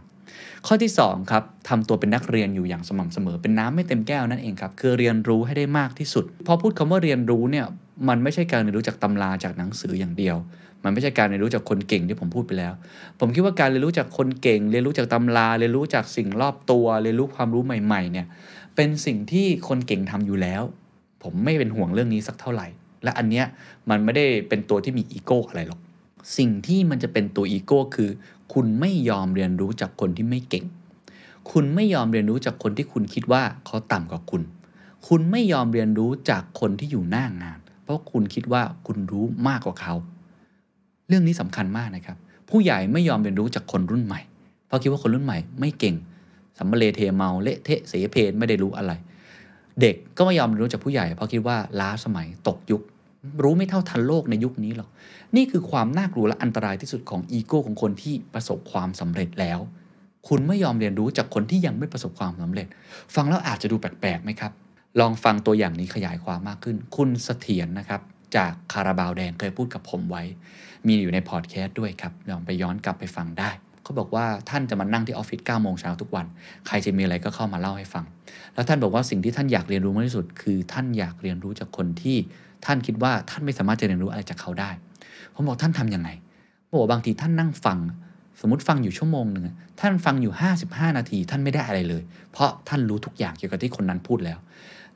A: ข้อที่2ครับทำตัวเป็นนักเรียนอยู่อย่างสม่ำเสมอ เป็นน้ำไม่เต็มแก้วนั่นเองครับคือเรียนรู้ให้ได้มากที่สุดพอพูดคำว่าเรียนรู้เนี่ยมันไม่ใช่การเรียนรู้จากตำราจากหนังสืออย่างเดียว มันไม่ใช่การเรียนรู้จากคนเก่งที่ผมพูดไปแล้ว ผมคิดว่าการเรียนรู้จากคนเก่ง เรียนรู้จากตำรา เรียนรู้จากสิ่งรอบตัว เรียนรู้ความรู้ใหม่ๆเนี่ย เป็นสิ่งที่คนเก่งทำอยู่แล้ว ผมไม่เป็นห่วงเรื่องนี้สักเท่าไหร่ และอันเนี้ยมันไม่ได้เป็นตัวที่มีอีโก้อะไรหรอก สิ่งที่มันจะเป็นตัวอีโก้คือ คุณไม่ยอมเรียนรู้จากคนที่ไม่เก่ง คุณไม่ยอมเรียนรู้จากคนที่คุณคิดว่าเขาต่ำกว่าคุณ คุณไม่ยอมเรียนรู้จากคนที่อยู่หน้างาน เพราะคุณคิดว่าคุณรู้มากกว่าเขา เรื่องนี้สำคัญมากนะครับ ผู้ใหญ่ไม่ยอมเรียนรู้จากคนรุ่นใหม่ เพราะคิดว่าคนรุ่นใหม่ไม่เก่งสัมมาเลเทเมาเละเทะเสเพนไม่ได้รู้อะไร เด็กก็ไม่ยอมเรียนรู้จากผู้ใหญ่ เพราะคิดว่าล้าสมัยตกยุค รู้ไม่เท่าทันโลกในยุคนี้หรอกนี่คือความน่ากลัวและอันตรายที่สุดของอีโก้ของคนที่ประสบความสำเร็จแล้ว คุณไม่ยอมเรียนรู้จากคนที่ยังไม่ประสบความสำเร็จ ฟังแล้วอาจจะดูแปลกๆไหมครับลองฟังตัวอย่างนี้ขยายความมากขึ้น คุณเสถียรนะครับ จากคาราบาวแดงเคยพูดกับผมไว้ มีอยู่ในพอดแคสต์ด้วยครับ ลองไปย้อนกลับไปฟังได้ เขาบอกว่าท่านจะมานั่งที่ออฟฟิศ9โมงเช้าทุกวัน ใครจะมีอะไรก็เข้ามาเล่าให้ฟัง แล้วท่านบอกว่าสิ่งที่ท่านอยากเรียนรู้มากที่สุด คือท่านอยากเรียนรู้จากคนที่ท่านคิดว่าท่านไม่สามารถจะเรียนรู้อะไรจากเขาได้ ผมบอกท่านทํำยังไงบอกว่าบางทีท่านนั่งฟัง สมมติฟังอยู่ชั่วโมงหนึ่งท่านฟังอยู่ 55 นาที ท่านไม่ได้อะไรเลย เพราะท่านรู้ทุกอย่างเกี่ยวกับที่คนนั้นพูดแล้ว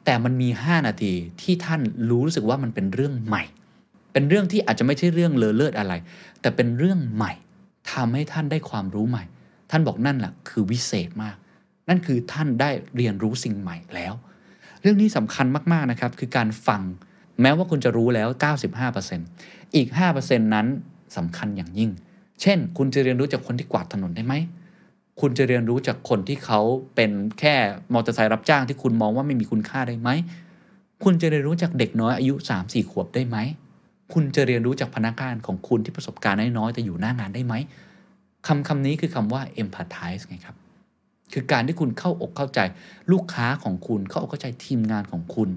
A: แต่มันมี 5 นาทีที่ท่านรู้รู้สึกว่ามันเป็นเรื่องใหม่ เป็นเรื่องที่อาจจะไม่ใช่เรื่องเลอเลิศอะไร แต่เป็นเรื่องใหม่ทำให้ท่านได้ความรู้ใหม่ ท่านบอกนั่นแหละคือวิเศษมาก นั่นคือท่านได้เรียนรู้สิ่งใหม่แล้ว เรื่องนี้สำคัญมากๆนะครับคือการฟังแม้ว่าคุณจะรู้แล้ว 95%อีก 5%นั้นสำคัญอย่างยิ่ง เช่น คุณจะเรียนรู้จากคนที่กวาดถนนได้ไหม คุณจะเรียนรู้จากคนที่เขาเป็นแค่มอเตอร์ไซค์รับจ้างที่คุณมองว่าไม่มีคุณค่าได้ไหม คุณจะเรียนรู้จากเด็กน้อยอายุ 3-4 ขวบได้ไหม คุณจะเรียนรู้จากพนักงานของคุณที่ประสบการณ์น้อยๆแต่อยู่หน้างานได้ไหมคำคำนี้คือคำว่า empathize ไงครับ คือการที่คุณเข้าอกเข้าใจลูกค้าของคุณ เข้าอกเข้าใจทีมงานของคุณ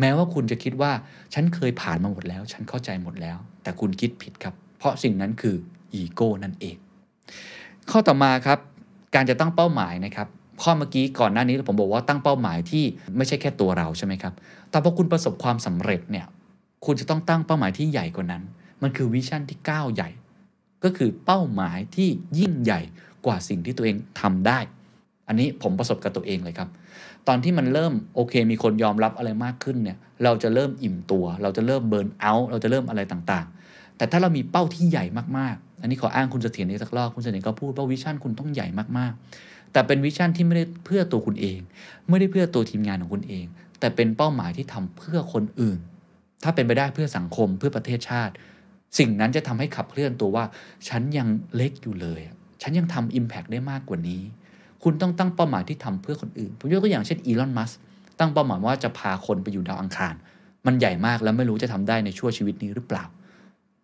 A: แม้ว่าคุณจะคิดว่าฉันเคยผ่านมาหมดแล้ว ฉันเข้าใจหมดแล้ว แต่คุณคิดผิดครับ เพราะสิ่งนั้นคืออีโก้นั่นเอง ข้อต่อมาครับ การจะตั้งเป้าหมายนะครับข้อเมื่อกี้ก่อนหน้านี้ผมบอกว่าตั้งเป้าหมายที่ไม่ใช่แค่ตัวเราใช่ไหมครับแต่พอคุณประสบความสำเร็จเนี่ยคุณจะต้องตั้งเป้าหมายที่ใหญ่กว่านั้น มันคือ vision ที่ก้าวใหญ่ ก็คือเป้าหมายที่ยิ่งใหญ่กว่าสิ่งที่ตัวเองทำได้ อันนี้ผมประสบกับตัวเองเลยครับ ตอนที่มันเริ่มโอเค มีคนยอมรับอะไรมากขึ้นเนี่ย เราจะเริ่มอิ่มตัว เราจะเริ่ม burnout เราจะเริ่มอะไรต่างๆ แต่ถ้าเรามีเป้าที่ใหญ่มากๆ อันนี้ขออ้างคุณเสถียรอีกสักรอบคุณเสถียรก็พูดว่าวิชั่นคุณต้องใหญ่มากๆ แต่เป็นวิชั่นที่ไม่ได้เพื่อตัวคุณเอง ไม่ได้เพื่อตัวทีมงานของคุณเอง แต่เป็นเป้าหมายที่ทำเพื่อคนอื่น ถ้าเป็นไปได้เพื่อสังคมเพื่อประเทศชาติ สิ่งนั้นจะทำให้ขับเคลื่อนตัวว่า ฉันยังเล็กอยู่เลย ฉันยังทำ Impact ได้มากกว่านี้ คุณต้องตั้งเป้าหมายที่ทำเพื่อคนอื่นผมยกตัวอย่างเช่นอีลอนมัสตั้งเป้าหมายว่าจะพาคนไปอยู่ดาวอังคาร มันใหญ่มากแล้วไม่รู้จะทำได้ในชั่วชีวิตนี้หรือเปล่า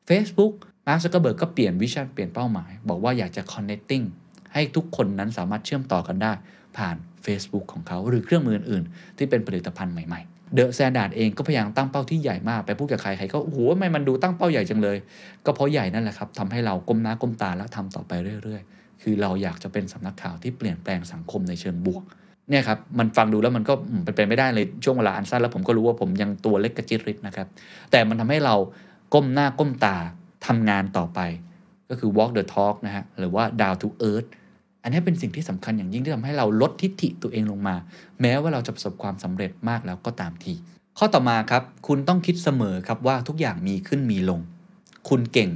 A: Facebook มาร์คซักเกอร์เบิร์กก็เปลี่ยน vision เปลี่ยนเป้าหมาย บอกว่าอยากจะ connecting ให้ทุกคนนั้นสามารถเชื่อมต่อกันได้ ผ่าน Facebook ของเขาหรือเครื่องมืออื่นๆ ที่เป็นผลิตภัณฑ์ใหม่ๆ The Standard เองก็พยายามตั้งเป้าที่ใหญ่มากไปพูดกับใครใครก็โอ้โหทำไมมันดูตั้งเป้าใหญ่จังเลย ก็เพราะใหญ่นั่นแหละครับทำให้เราก้มหน้าก้มตาและทำต่อไปเรื่อย ๆ คือเราอยากจะเป็นสำนักข่าวที่เปลี่ยนแปลงสังคมในเชิงบวกเนี่ยครับมันฟังดูแล้วมันก็เป็นไปไม่ได้เลยช่วงเวลาอันสั้นแล้วผมก็รู้ว่าผมยังตัวเล็กกระจิตริดนะครับแต่มันทำให้เราก้มหน้าก้มตา ทำงานต่อไป ก็คือ walk the talk นะฮะหรือว่า down to earth อันนี้เป็นสิ่งที่สำคัญอย่างยิ่งที่ทำให้เราลดทิฐิตัวเองลงมา แม้ว่าเราจะประสบความสำเร็จมากแล้วก็ตามทีข้อต่อมาครับ คุณต้องคิดเสมอครับว่าทุกอย่างมีขึ้นมีลง คุณเก่ง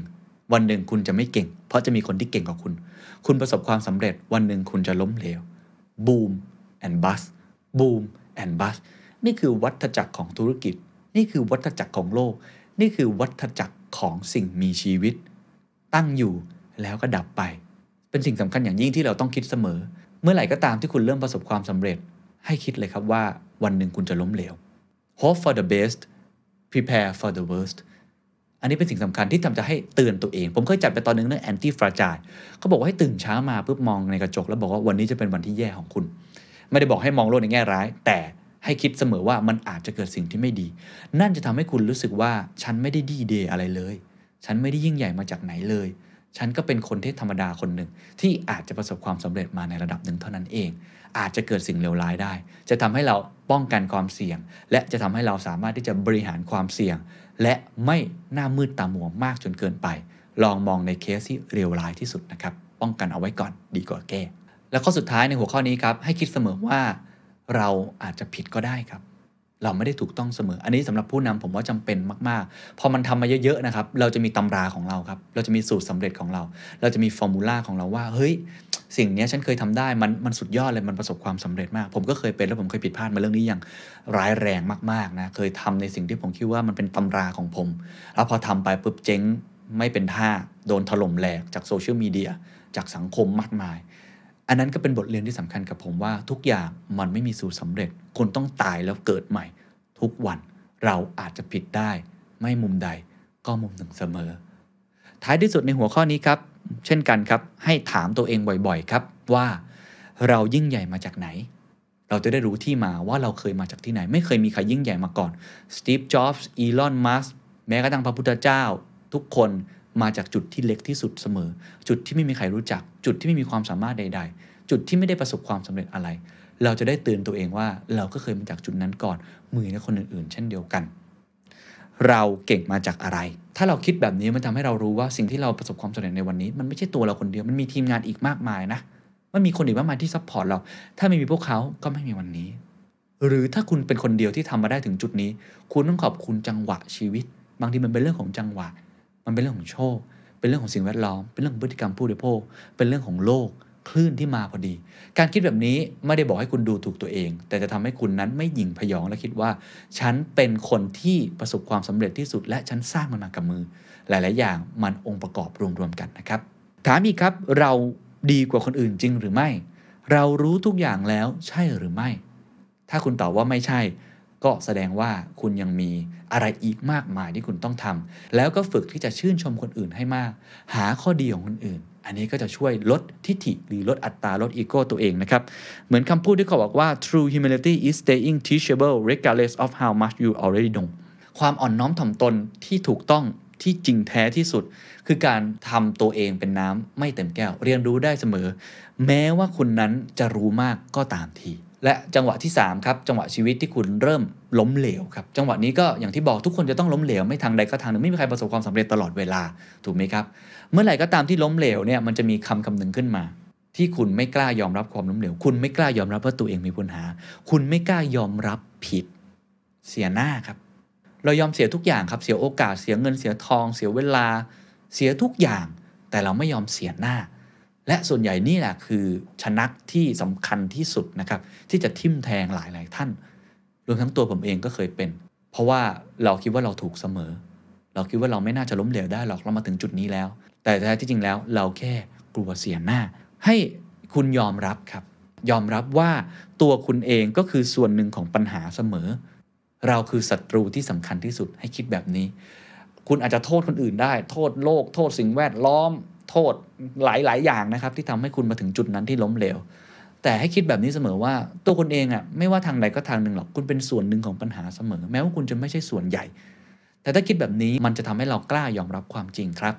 A: วันหนึ่งคุณจะไม่เก่ง เพราะจะมีคนที่เก่งกว่าคุณ คุณประสบความสำเร็จวันหนึ่งคุณจะล้มเหลว boom and bust boom and bust นี่คือวัฏจักรของธุรกิจ นี่คือวัฏจักรของโลก นี่คือวัฏจักร ของสิ่งมีชีวิต ตั้งอยู่แล้วก็ดับไป เป็นสิ่งสำคัญอย่างยิ่งที่เราต้องคิดเสมอ เมื่อไหร่ก็ตามที่คุณเริ่มประสบความสำเร็จ ให้คิดเลยครับว่าวันหนึ่งคุณจะล้มเหลว hope for the best prepare for the worst อันนี้เป็นสิ่งสำคัญที่ทำจะให้เตือนตัวเอง ผมเคยจัดไปตอนนึงเรื่อง anti fragile เขาบอกว่าให้ตื่นเช้ามาปุ๊บมองในกระจก แล้วบอกว่าวันนี้จะเป็นวันที่แย่ของคุณ ไม่ได้บอกให้มองโลกในแง่ร้าย แต่ ให้คิดเสมอว่ามันอาจจะเกิดสิ่งที่ไม่ดี นั่นจะทำให้คุณรู้สึกว่าฉันไม่ได้ดีเดย์อะไรเลย ฉันไม่ได้ยิ่งใหญ่มาจากไหนเลย ฉันก็เป็นคนที่ธรรมดาคนหนึ่งที่อาจจะประสบความสำเร็จมาในระดับหนึ่งเท่านั้นเอง อาจจะเกิดสิ่งเลวร้ายได้ จะทำให้เราป้องกันความเสี่ยง และจะทำให้เราสามารถที่จะบริหารความเสี่ยง และไม่หน้ามืดตามัวมากจนเกินไป ลองมองในเคสที่เลวร้ายที่สุดนะครับ ป้องกันเอาไว้ก่อนดีกว่าแก้ แล้วข้อสุดท้ายในหัวข้อนี้ครับให้คิดเสมอว่า เราอาจจะผิดก็ได้ครับ เราไม่ได้ถูกต้องเสมอ อันนี้สำหรับผู้นำผมว่าจำเป็นมากๆ พอมันทำมาเยอะๆนะครับ เราจะมีตำราของเราครับ เราจะมีสูตรสำเร็จของเรา เราจะมีฟอร์มูลาของเราว่า เฮ้ย สิ่งนี้ฉันเคยทำได้ มันมันสุดยอดเลย มันประสบความสำเร็จมาก ผมก็เคยเป็นแล้วผมเคยผิดพลาดมาเรื่องนี้อย่างร้ายแรงมากๆนะ เคยทำในสิ่งที่ผมคิดว่ามันเป็นตำราของผม แล้วพอทำไปปุ๊บเจ๊งไม่เป็นท่า โดนถล่มแหลกจากโซเชียลมีเดีย จากสังคมมากมาย อันนั้นก็เป็นบทเรียนที่สำคัญกับผมว่าทุกอย่างมันไม่มีสูตรสำเร็จคุณต้องตายแล้วเกิดใหม่ ทุกวันเราอาจจะผิดได้ ไม่มุมใดก็มุมหนึ่งเสมอ ท้ายที่สุดในหัวข้อนี้ครับ เช่นกันครับ ให้ถามตัวเองบ่อยๆ ครับว่าเรายิ่งใหญ่มาจากไหน เราจะได้รู้ที่มาว่าเราเคยมาจากที่ไหน ไม่เคยมีใครยิ่งใหญ่มาก่อนสตีฟจ็อบส์อีลอนมัสแม้กระทั่งพระพุทธเจ้า ทุกคน มาจากจุดที่เล็กที่สุดเสมอ จุดที่ไม่มีใครรู้จัก จุดที่ไม่มีความสามารถใด ๆ จุดที่ไม่ได้ประสบความสำเร็จอะไร เราจะได้เตือนตัวเองว่าเราก็เคยมาจากจุดนั้นก่อนมือในคนอื่นๆ เช่นเดียวกัน เราเก่งมาจากอะไร ถ้าเราคิดแบบนี้มันทำให้เรารู้ว่าสิ่งที่เราประสบความสำเร็จในวันนี้ มันไม่ใช่ตัวเราคนเดียวมันมีทีมงานอีกมากมายนะมันมีคนอีกมากมายที่ support เรา ถ้าไม่มีพวกเขาก็ไม่มีวันนี้ หรือถ้าคุณเป็นคนเดียวที่ทำมาได้ถึงจุดนี้ คุณต้องขอบคุณจังหวะชีวิต บางทีมันเป็นเรื่องของจังหวะ มันเป็นเรื่องของโชค เป็นเรื่องของสิ่งแวดล้อม เป็นเรื่องพฤติกรรมผู้บริโภค เป็นเรื่องของโลกคลื่นที่มาพอดี การคิดแบบนี้ไม่ได้บอกให้คุณดูถูกตัวเอง แต่จะทำให้คุณนั้นไม่หยิ่งผยองและคิดว่า ฉันเป็นคนที่ประสบความสำเร็จที่สุด และฉันสร้างมันมากับมือ หลาย ๆ อย่างมันองค์ประกอบรวม ๆ กันนะครับ ถามอีกครับเราดีกว่าคนอื่นจริงหรือไม่ เรารู้ทุกอย่างแล้วใช่หรือไม่ ถ้าคุณตอบว่าไม่ใช่ ก็แสดงว่าคุณยังมีอะไรอีกมากมายที่คุณต้องทำแล้วก็ฝึกที่จะชื่นชมคนอื่นให้มาก หาข้อดีของคนอื่น อันนี้ก็จะช่วยลดทิฐิหรือลดอัตราลดอีโก้ตัวเองนะครับ เหมือนคำพูดที่เขาบอกว่า true humility is staying teachable regardless of how much you already know ความอ่อนน้อมถ่อมตนที่ถูกต้องที่จริงแท้ที่สุด คือการทำตัวเองเป็นน้ำไม่เต็มแก้ว เรียนรู้ได้เสมอ แม้ว่าคุณนั้นจะรู้มากก็ตามที และจังหวะที่3ครับจังหวะชีวิตที่คุณเริ่มล้มเหลวครับจังหวะนี้ก็อย่างที่บอกทุกคนจะต้องล้มเหลวไม่ทางใดก็ทางหนึ่งไม่มีใครประสบความสำเร็จตลอดเวลาถูกไหมครับ เมื่อไหร่ก็ตามที่ล้มเหลวเนี่ยมันจะมีคำคำหนึ่งขึ้นมา ที่คุณไม่กล้ายอมรับความล้มเหลว คุณไม่กล้ายอมรับว่าตัวเองมีปัญหา คุณไม่กล้ายอมรับผิด เสียหน้าครับ เรายอมเสียทุกอย่างครับเสียโอกาสเสียเงินเสียทอง เสียเวลา เสียทุกอย่าง แต่เราไม่ยอมเสียหน้า และส่วนใหญ่นี่แหละคือชนักที่สำคัญที่สุดนะครับ ที่จะทิ่มแทงหลายหลายท่าน รวมทั้งตัวผมเองก็เคยเป็น เพราะว่าเราคิดว่าเราถูกเสมอ เราคิดว่าเราไม่น่าจะล้มเหลวได้หรอกเรามาถึงจุดนี้แล้ว แต่แท้ที่จริงแล้วเราแค่กลัวเสียหน้า ให้คุณยอมรับครับ ยอมรับว่าตัวคุณเองก็คือส่วนหนึ่งของปัญหาเสมอ เราคือศัตรูที่สำคัญที่สุดให้คิดแบบนี้ คุณอาจจะโทษคนอื่นได้ โทษโลก โทษสิ่งแวดล้อม โทษหลาย ๆ อย่างนะครับ ที่ทำให้คุณมาถึงจุดนั้นที่ล้มเหลว แต่ให้คิดแบบนี้เสมอว่าตัวคุณเองอะ่ะไม่ว่าทางใดก็ทางหนึ่งหรอกคุณเป็นส่วนหนึ่งของปัญหาเสมอ แม้ว่าคุณจะไม่ใช่ส่วนใหญ่ แต่ถ้าคิดแบบนี้มันจะทำให้เรากล้ายอมรับความจริงครับ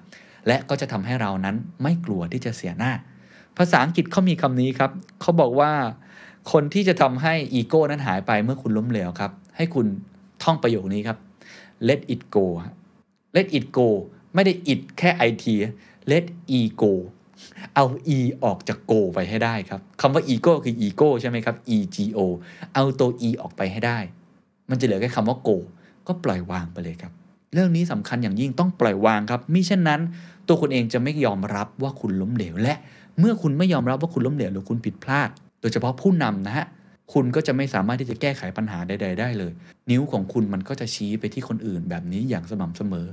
A: และก็จะทำให้เรานั้นไม่กลัวที่จะเสียหน้า ภาษาอังกฤษเขามีคำนี้ครับเขาบอกว่าคนที่จะทำให้อีโก้นั้นหายไปเมื่อคุณล้มเหลวครับ ให้คุณท่องประโยคนี้ครับ let it go let it go ไม่ได้ it แค่ it let e go เอา e ออกจาก go ไปให้ได้ครับคำว่า ego คือ ego ใช่ไหมครับ e g o เอาตัว e ออกไปให้ได้ มันจะเหลือแค่คำว่า go ก็ปล่อยวางไปเลยครับ เรื่องนี้สำคัญอย่างยิ่งต้องปล่อยวางครับมิเช่นนั้น ตัวคุณเองจะไม่ยอมรับว่าคุณล้มเหลว และเมื่อคุณไม่ยอมรับว่าคุณล้มเหลวหรือคุณผิดพลาด โดยเฉพาะผู้นำนะฮะคุณก็จะไม่สามารถที่จะแก้ไขปัญหาใด ๆ ได้เลย นิ้วของคุณมันก็จะชี้ไปที่คนอื่นแบบนี้อย่างสม่ำเสมอ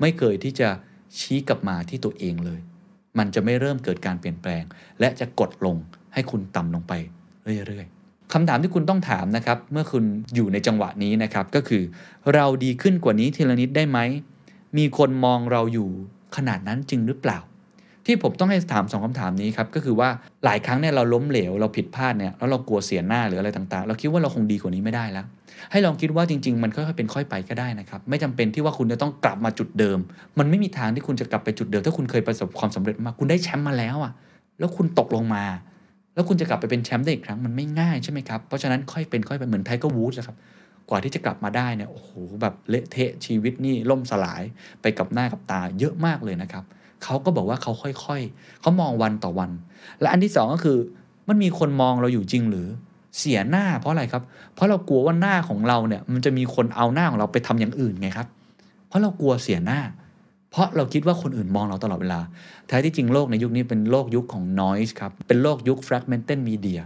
A: ไม่เคยที่จะ ชี้กลับมาที่ตัวเองเลย มันจะไม่เริ่มเกิดการเปลี่ยนแปลง และจะกดลงให้คุณต่ำลงไปเรื่อยๆคำถามที่คุณต้องถามนะครับ เมื่อคุณอยู่ในจังหวะนี้นะครับ ก็คือ เราดีขึ้นกว่านี้ทีละนิดได้ไหม มีคนมองเราอยู่ขนาดนั้นจริงหรือเปล่า ที่ผมต้องให้ถามสองคำถามนี้ครับก็คือว่าหลายครั้งเนี่ยเราล้มเหลวเราผิดพลาดเนี่ยแล้วเรากลัวเสียหน้าหรืออะไรต่างๆ เราคิดว่าเราคงดีกว่านี้ไม่ได้แล้ว ให้ลองคิดว่าจริง ๆ มันค่อยๆเป็นค่อยไปก็ได้นะครับไม่จำเป็นที่ว่าคุณจะต้องกลับมาจุดเดิม มันไม่มีทางที่คุณจะกลับไปจุดเดิม ถ้าคุณเคยประสบความสำเร็จมาคุณได้แชมป์มาแล้วอะแล้วคุณตกลงมา แล้วคุณจะกลับไปเป็นแชมป์ได้อีกครั้งมันไม่ง่ายใช่ไหมครับเพราะฉะนั้นค่อยเป็นค่อยไปเหมือนไทเกอร์วูดส์ครับกว่าที่จะกลับมาได้เนี่ยโอ้โหแบบเละเทะชีวิตนี่ล่มสลายไปต่อหน้าต่อตาเยอะมากเลยนะครับเขาก็บอกว่าเขาค่อยๆ เขามองวันต่อวัน และอันที่สองก็คือ มันมีคนมองเราอยู่จริงหรือเสียหน้าเพราะอะไรครับ เพราะเรากลัวว่าหน้าของเราเนี่ยมันจะมีคนเอาหน้าของเราไปทำอย่างอื่นไงครับ เพราะเรากลัวเสียหน้า เพราะเราคิดว่าคนอื่นมองเราตลอดเวลา แท้ที่จริงโลกในยุคนี้เป็นโลกยุคของ noise ครับ เป็นโลกยุค fragmented media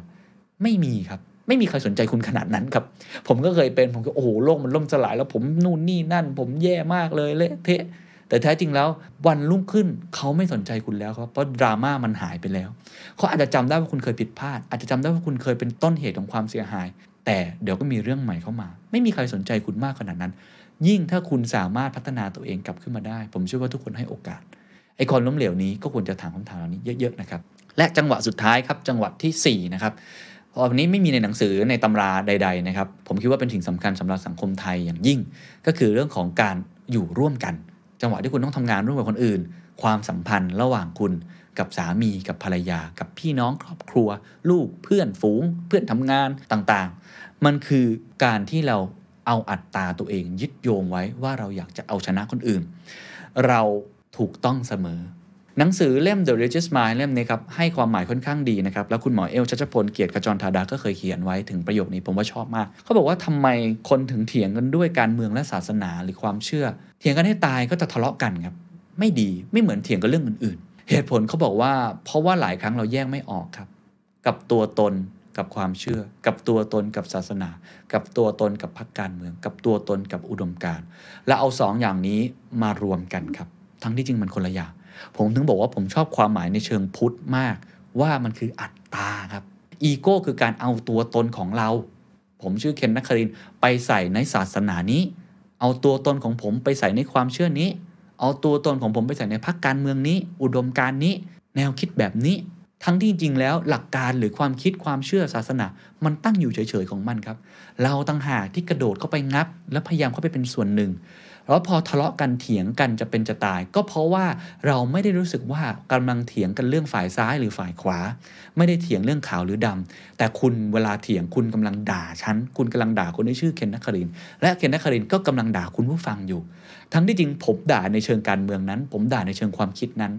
A: ไม่มีครับ ไม่มีใครสนใจคุณขนาดนั้นครับ ผมก็เคยเป็น ผมก็โอ้โหโลกมันล่มสลาย แล้วผมนู่นนี่นั่น ผมแย่มากเลยเละเทะ แต่แท้จริงแล้ววันรุ่งขึ้นเขาไม่สนใจคุณแล้วครับเพราะดราม่ามันหายไปแล้วเขาอาจจะจำได้ว่าคุณเคยผิดพลาด อาจจะจำได้ว่าคุณเคยเป็นต้นเหตุของความเสียหาย แต่เดี๋ยวก็มีเรื่องใหม่เข้ามา ไม่มีใครสนใจคุณมากขนาดนั้น ยิ่งถ้าคุณสามารถพัฒนาตัวเองกลับขึ้นมาได้ ผมเชื่อว่าทุกคนให้โอกาสไอ้คนล้มเหลวนี้ก็ควรจะถามคำถามเหล่านี้เยอะๆนะครับและจังหวะสุดท้ายครับจังหวะทีสี่4นะครับอันนี้ไม่มีในหนังสือในตำราใด ๆนะครับ ผมคิดว่าเป็นสิ่งสำคัญสำหรับสังคมไทยอย่างยิ่ง ก็คือเรื่องของการอยู่ร่วมกัน จังหวะที่คุณต้องทำงานร่วมกับคนอื่น ความสัมพันธ์ระหว่างคุณกับสามีกับภรรยา กับพี่น้องครอบครัว ลูกเพื่อนฝูง เพื่อนทำงานต่างๆ มันคือการที่เราเอาอัตตาตัวเองยึดโยงไว้ว่าเราอยากจะเอาชนะคนอื่น เราถูกต้องเสมอ หนังสือเล่ม The Richest Mind เล่มนี้ครับ ให้ความหมายค่อนข้างดีนะครับ แล้วคุณหมอเอลชัชพลเกียรติขจรธาดาก็เคยเขียนไว้ถึงประโยคนี้ผมว่าชอบมาก เขาบอกว่าทำไมคนถึงเถียงกันด้วยการเมืองและศาสนาหรือความเชื่อ ถียงกันให้ตายก็จะทะเลาะกันครับ ไม่ดีไม่เหมือนเถียงกันเรื่องอื่นๆ เหตุผลเขาบอกว่า เพราะว่าหลายครั้งเราแยกไม่ออกครับ กับตัวตนกับความเชื่อ กับตัวตนกับศาสนา กับตัวตนกับพรรคการเมือง กับตัวตนกับอุดมการณ์และเอาสองอย่างนี้มารวมกันครับ ทั้งที่จริงมันคนละอย่างผมถึงบอกว่าผมชอบความหมายในเชิงพุทธมาก ว่ามันคืออัตตาครับอีโก้คือการเอาตัวตนของเรา ผมชื่อเคนนักครินไปใส่ในศาสนานี้ เอาตัวตนของผมไปใส่ในความเชื่อนี้ เอาตัวตนของผมไปใส่ในพรรคการเมืองนี้ อุดมการณ์นี้ แนวคิดแบบนี้ ทั้งที่จริงแล้วหลักการหรือความคิดความเชื่อศาสนา มันตั้งอยู่เฉยๆของมันครับ เราต่างหากที่กระโดดเข้าไปงับ และพยายามเข้าไปเป็นส่วนหนึ่ง แล้วพอทะเลาะกันเถียงกันจะเป็นจะตาย ก็เพราะว่าเราไม่ได้รู้สึกว่ากำลังเถียงกันเรื่องฝ่ายซ้ายหรือฝ่ายขวา ไม่ได้เถียงเรื่องขาวหรือดำแต่คุณเวลาเถียงคุณกำลังด่าฉันคุณกำลังด่าคนที่ชื่อเคนนักคริน และเคนนักครินก็กำลังด่าคุณผู้ฟังอยู่ ทั้งที่จริงผมด่าในเชิงการเมืองนั้น ผมด่าในเชิงความคิดนั้น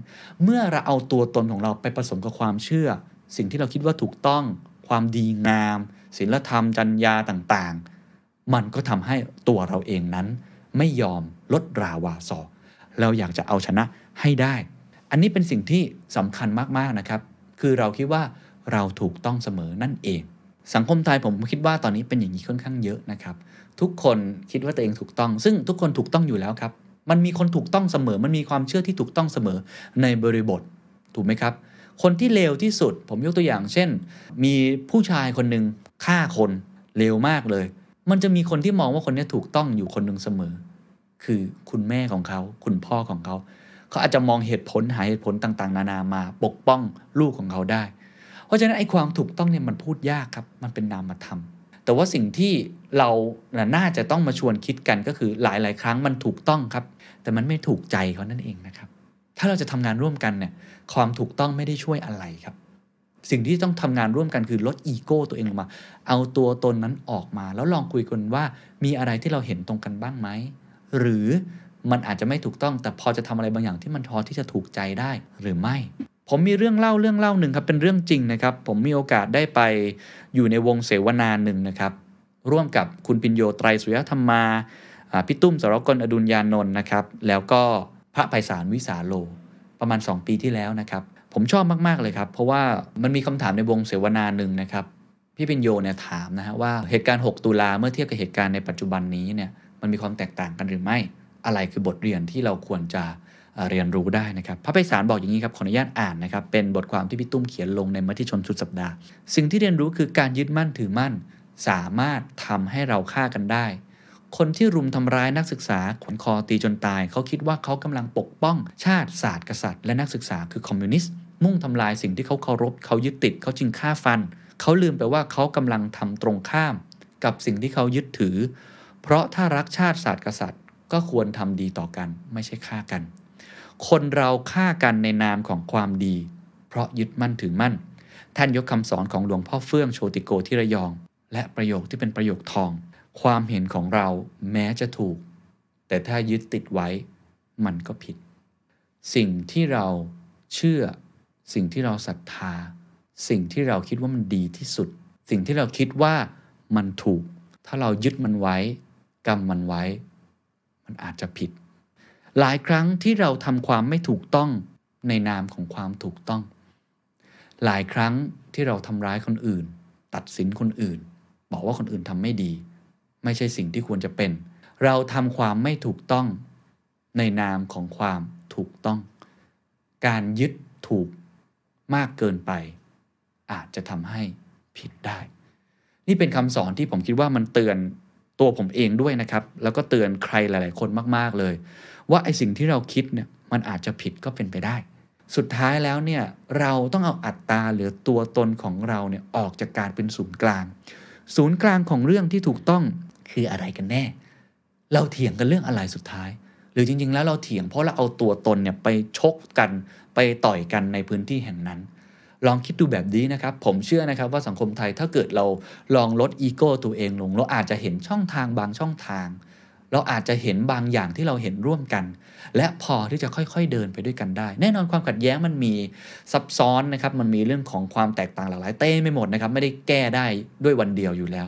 A: เมื่อเราเอาตัวตนของเราไปผสมกับความเชื่อ สิ่งที่เราคิดว่าถูกต้อง ความดีงามศีลธรรมจรรยาต่างๆ มันก็ทำให้ตัวเราเองนั้น ไม่ยอมลดราวาสอเราอยากจะเอาชนะให้ได้ อันนี้เป็นสิ่งที่สำคัญมากๆนะครับ คือเราคิดว่าเราถูกต้องเสมอนั่นเอง สังคมไทยผมคิดว่าตอนนี้เป็นอย่างนี้ค่อนข้างเยอะนะครับ ทุกคนคิดว่าตัวเองถูกต้อง ซึ่งทุกคนถูกต้องอยู่แล้วครับ มันมีคนถูกต้องเสมอ มันมีความเชื่อที่ถูกต้องเสมอในบริบท ถูกไหมครับ คนที่เลวที่สุด ผมยกตัวอย่าง เช่น มีผู้ชายคนหนึ่งฆ่าคนเลวมากเลย มันจะมีคนที่มองว่าคนนี้ถูกต้องอยู่คนหนึ่งเสมอ คือคุณแม่ของเขา คุณพ่อของเขา เขาอาจจะมองเหตุผลหาเหตุผลต่างๆ นานามาปกป้องลูกของเขาได้ เพราะฉะนั้นไอ้ความถูกต้องเนี่ยมันพูดยากครับ มันเป็นนามธรรมแต่ว่าสิ่งที่เราน่าจะต้องมาชวนคิดกันก็คือหลาย ๆ ครั้งมันถูกต้องครับ แต่มันไม่ถูกใจเขานั่นเองนะครับ ถ้าเราจะทำงานร่วมกันเนี่ยความถูกต้องไม่ได้ช่วยอะไรครับ สิ่งที่ต้องทำงานร่วมกันคือลดอีโก้ตัวเองลงมา เอาตัวตนนั้นออกมา แล้วลองคุยกันว่ามีอะไรที่เราเห็นตรงกันบ้างไหม หรือมันอาจจะไม่ถูกต้อง แต่พอจะทำอะไรบางอย่างที่มันพอที่จะถูกใจได้หรือไม่ ผมมีเรื่องเล่าเรื่องเล่าหนึ่งครับเป็นเรื่องจริงนะครับ ผมมีโอกาสได้ไปอยู่ในวงเสวนาหนึ่งนะครับ ร่วมกับคุณปิญโยไตรสุยธรรมาอ่าพี่ตุ้มสรกลอดุลยานนท์นะครับ แล้วก็พระไพศาลวิสาโล ประมาณ 2 ปีที่แล้วนะครับ ผมชอบมากๆเลยครับ เพราะว่ามันมีคำถามในวงเสวนาหนึ่งนะครับ พี่ปิญโยเนี่ยถามนะฮะว่าเหตุการณ์ 6 ตุลาเมื่อเทียบกับเหตุการณ์ในปัจจุบันนี้เนี่ย มันมีความแตกต่างกันหรือไม่ อะไรคือบทเรียนที่เราควรจะเรียนรู้ได้นะครับพระไพศาลบอกอย่างนี้ครับขออนุญาตอ่านนะครับเป็นบทความที่พี่ตุ้มเขียนลงในมติชนสุดสัปดาห์ สิ่งที่เรียนรู้คือการยึดมั่นถือมั่น สามารถทำให้เราฆ่ากันได้ คนที่รุมทำร้ายนักศึกษาขวนคอตีจนตาย เขาคิดว่าเขากำลังปกป้องชาติศาสตร์กษัตริย์และนักศึกษาคือคอมมิวนิสต์มุ่งทำลายสิ่งที่เขาเคารพเขายึดติดเขาจึงฆ่าฟัน เขาลืมไปว่าเขากำลังทำตรงข้าม กับสิ่งที่เขายึดถือ เพราะถ้ารักชาติศาสตร์กษัตริย์ ก็ควรทำดีต่อกันไม่ใช่ฆ่ากัน คนเราฆ่ากันในนามของความดี เพราะยึดมั่นถือมั่น ท่านยกคำสอนของหลวงพ่อเฟื่องโชติโกที่ระยอง และประโยคที่เป็นประโยคทอง ความเห็นของเราแม้จะถูก แต่ถ้ายึดติดไว้มันก็ผิด สิ่งที่เราเชื่อ สิ่งที่เราศรัทธา สิ่งที่เราคิดว่ามันดีที่สุด สิ่งที่เราคิดว่ามันถูก ถ้าเรายึดมันไว้ กำมันไว้ มันอาจจะผิด หลายครั้งที่เราทำความไม่ถูกต้องในนามของความถูกต้อง หลายครั้งที่เราทำร้ายคนอื่น ตัดสินคนอื่น บอกว่าคนอื่นทำไม่ดี ไม่ใช่สิ่งที่ควรจะเป็น เราทำความไม่ถูกต้อง ในนามของความถูกต้อง การยึดถูกมากเกินไป อาจจะทำให้ผิดได้ นี่เป็นคำสอนที่ผมคิดว่ามันเตือน ตัวผมเองด้วยนะครับ แล้วก็เตือนใครหลาย ๆ คนมาก ๆ เลย ว่าไอสิ่งที่เราคิดเนี่ยมันอาจจะผิดก็เป็นไปได้ สุดท้ายแล้วเนี่ยเราต้องเอาอัตตาหรือตัวตนของเราเนี่ยออกจากการเป็นศูนย์กลาง ศูนย์กลางของเรื่องที่ถูกต้องคืออะไรกันแน่ เราเถียงกันเรื่องอะไรสุดท้าย หรือจริง ๆ แล้วเราเถียงเพราะเราเอาตัวตนเนี่ยไปชกกันไปต่อยกันในพื้นที่แห่งนั้น ลองคิดดูแบบนี้นะครับ ผมเชื่อนะครับว่าสังคมไทยถ้าเกิดเราลองลดอีโก้ตัวเองลง เราอาจจะเห็นช่องทางบางช่องทาง เราอาจจะเห็นบางอย่างที่เราเห็นร่วมกัน และพอที่จะค่อยๆเดินไปด้วยกันได้ แน่นอนความขัดแย้งมันมีซับซ้อนนะครับ มันมีเรื่องของความแตกต่างหลากหลายเต้ไม่หมดนะครับ ไม่ได้แก้ได้ด้วยวันเดียวอยู่แล้ว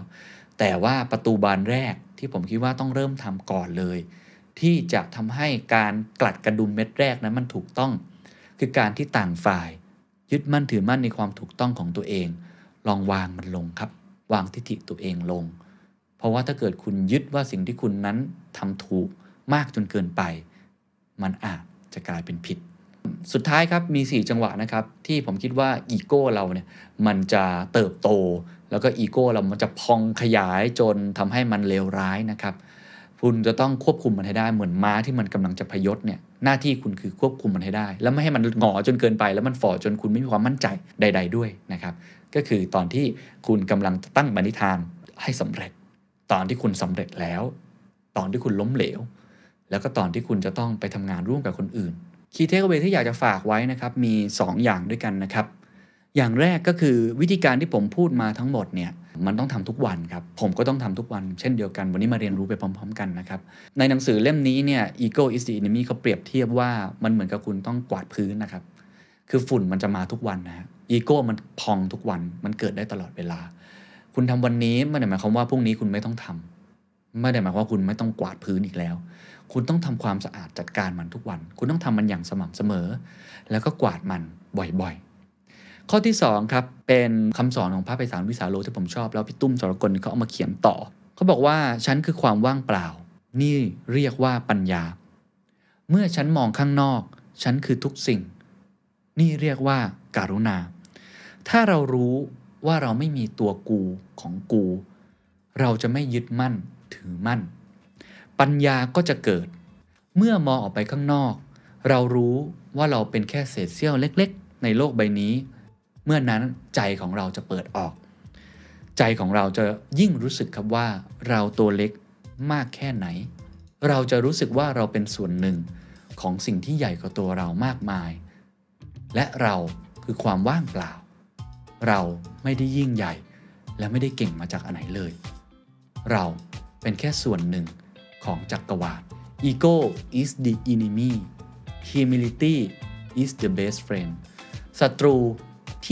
A: แต่ว่าประตูบานแรกที่ผมคิดว่าต้องเริ่มทำก่อนเลย ที่จะทำให้การกลัดกระดุมเม็ดแรกนั้นมันถูกต้อง คือการที่ต่างฝ่าย ยึดมั่นถือมั่นในความถูกต้องของตัวเอง ลองวางมันลงครับ วางทิฏฐิตัวเองลง เพราะว่าถ้าเกิดคุณยึดว่าสิ่งที่คุณนั้นทำถูกมากจนเกินไป มันอาจจะกลายเป็นผิด สุดท้ายครับมี 4 จังหวะนะครับ ที่ผมคิดว่าอีโก้เราเนี่ยมันจะเติบโต แล้วก็อีโก้เรามันจะพองขยายจนทำให้มันเลวร้ายนะครับ คุณจะต้องควบคุมมันให้ได้เหมือนม้าที่มันกำลังจะพยศเนี่ย หน้าที่คุณคือควบคุมมันให้ได้ แล้วไม่ให้มันหงอจนเกินไป แล้วมันฝ่อจนคุณไม่มีความมั่นใจใด ๆ ด้วยนะครับ ก็คือตอนที่คุณกำลังตั้งปณิธานให้สำเร็จ ตอนที่คุณสำเร็จแล้ว ตอนที่คุณล้มเหลว แล้วก็ตอนที่คุณจะต้องไปทำงานร่วมกับคนอื่น key takeaway ที่อยากจะฝากไว้นะครับมี 2 อย่างด้วยกันนะครับ อย่างแรกก็คือวิธีการที่ผมพูดมาทั้งหมดเนี่ยมันต้องทำทุกวันครับ ผมก็ต้องทำทุกวัน เช่นเดียวกัน วันนี้มาเรียนรู้ไปพร้อม ๆ กันนะครับ ในหนังสือเล่มนี้เนี่ย ego is the enemy เขาเปรียบเทียบว่ามันเหมือนกับคุณต้องกวาดพื้นนะครับ คือฝุ่นมันจะมาทุกวันนะฮะอีโก้มันพองทุกวัน มันเกิดได้ตลอดเวลา คุณทำวันนี้ไม่ได้หมายความว่าพรุ่งนี้คุณไม่ต้องทำไม่ได้หมายความว่าคุณไม่ต้องกวาดพื้นอีกแล้ว คุณต้องทำความสะอาดจัดการมันทุกวัน คุณต้องทำมันอย่างสม่ำเสมอ แล้วก็กวาดมันบ่อยๆ ข้อที่2ครับเป็นคำสอนของพระไพศาลวิสาโลที่ผมชอบแล้วพี่ตุ้มสรกลเขาเอามาเขียนต่อ เขาบอกว่าฉันคือความว่างเปล่า นี่เรียกว่าปัญญา เมื่อฉันมองข้างนอก ฉันคือทุกสิ่ง นี่เรียกว่าการุณา ถ้าเรารู้ว่าเราไม่มีตัวกูของกู เราจะไม่ยึดมั่นถือมั่น ปัญญาก็จะเกิด เมื่อมองออกไปข้างนอก เรารู้ว่าเราเป็นแค่เศษเสี้ยวเล็ก ๆ ในโลกใบนี้ มื่อนั้นใจของเราจะเปิดออก ใจของเราจะยิ่งรู้สึกครับว่าเราตัวเล็กมากแค่ไหน เราจะรู้สึกว่าเราเป็นส่วนหนึ่งของสิ่งที่ใหญ่กว่าตัวเรามากมาย และเราคือความว่างเปล่า เราไม่ได้ยิ่งใหญ่ และไม่ได้เก่งมาจากอันไหนเลย เราเป็นแค่ส่วนหนึ่งของจักรวาล Ego is the enemy Humility is the best friend ศัตรู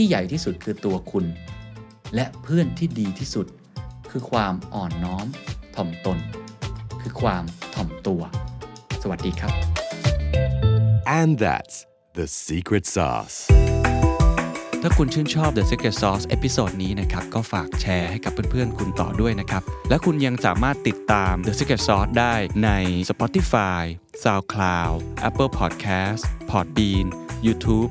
A: ที่ใหญ่ที่สุดคือตัวคุณ และเพื่อนที่ดีที่สุด คือความอ่อนน้อม ถ่อมตน คือความถ่อมตัว สวัสดีครับ
B: And that's the secret sauce.
A: ถ้าคุณชื่นชอบ The Secret Sauce episode นี้นะครับ ก็ฝากแชร์ให้กับเพื่อนๆ คุณต่อด้วยนะครับ และคุณยังสามารถติดตาม The Secret Sauce ได้ใน Spotify, SoundCloud, Apple Podcast, Podbean, YouTube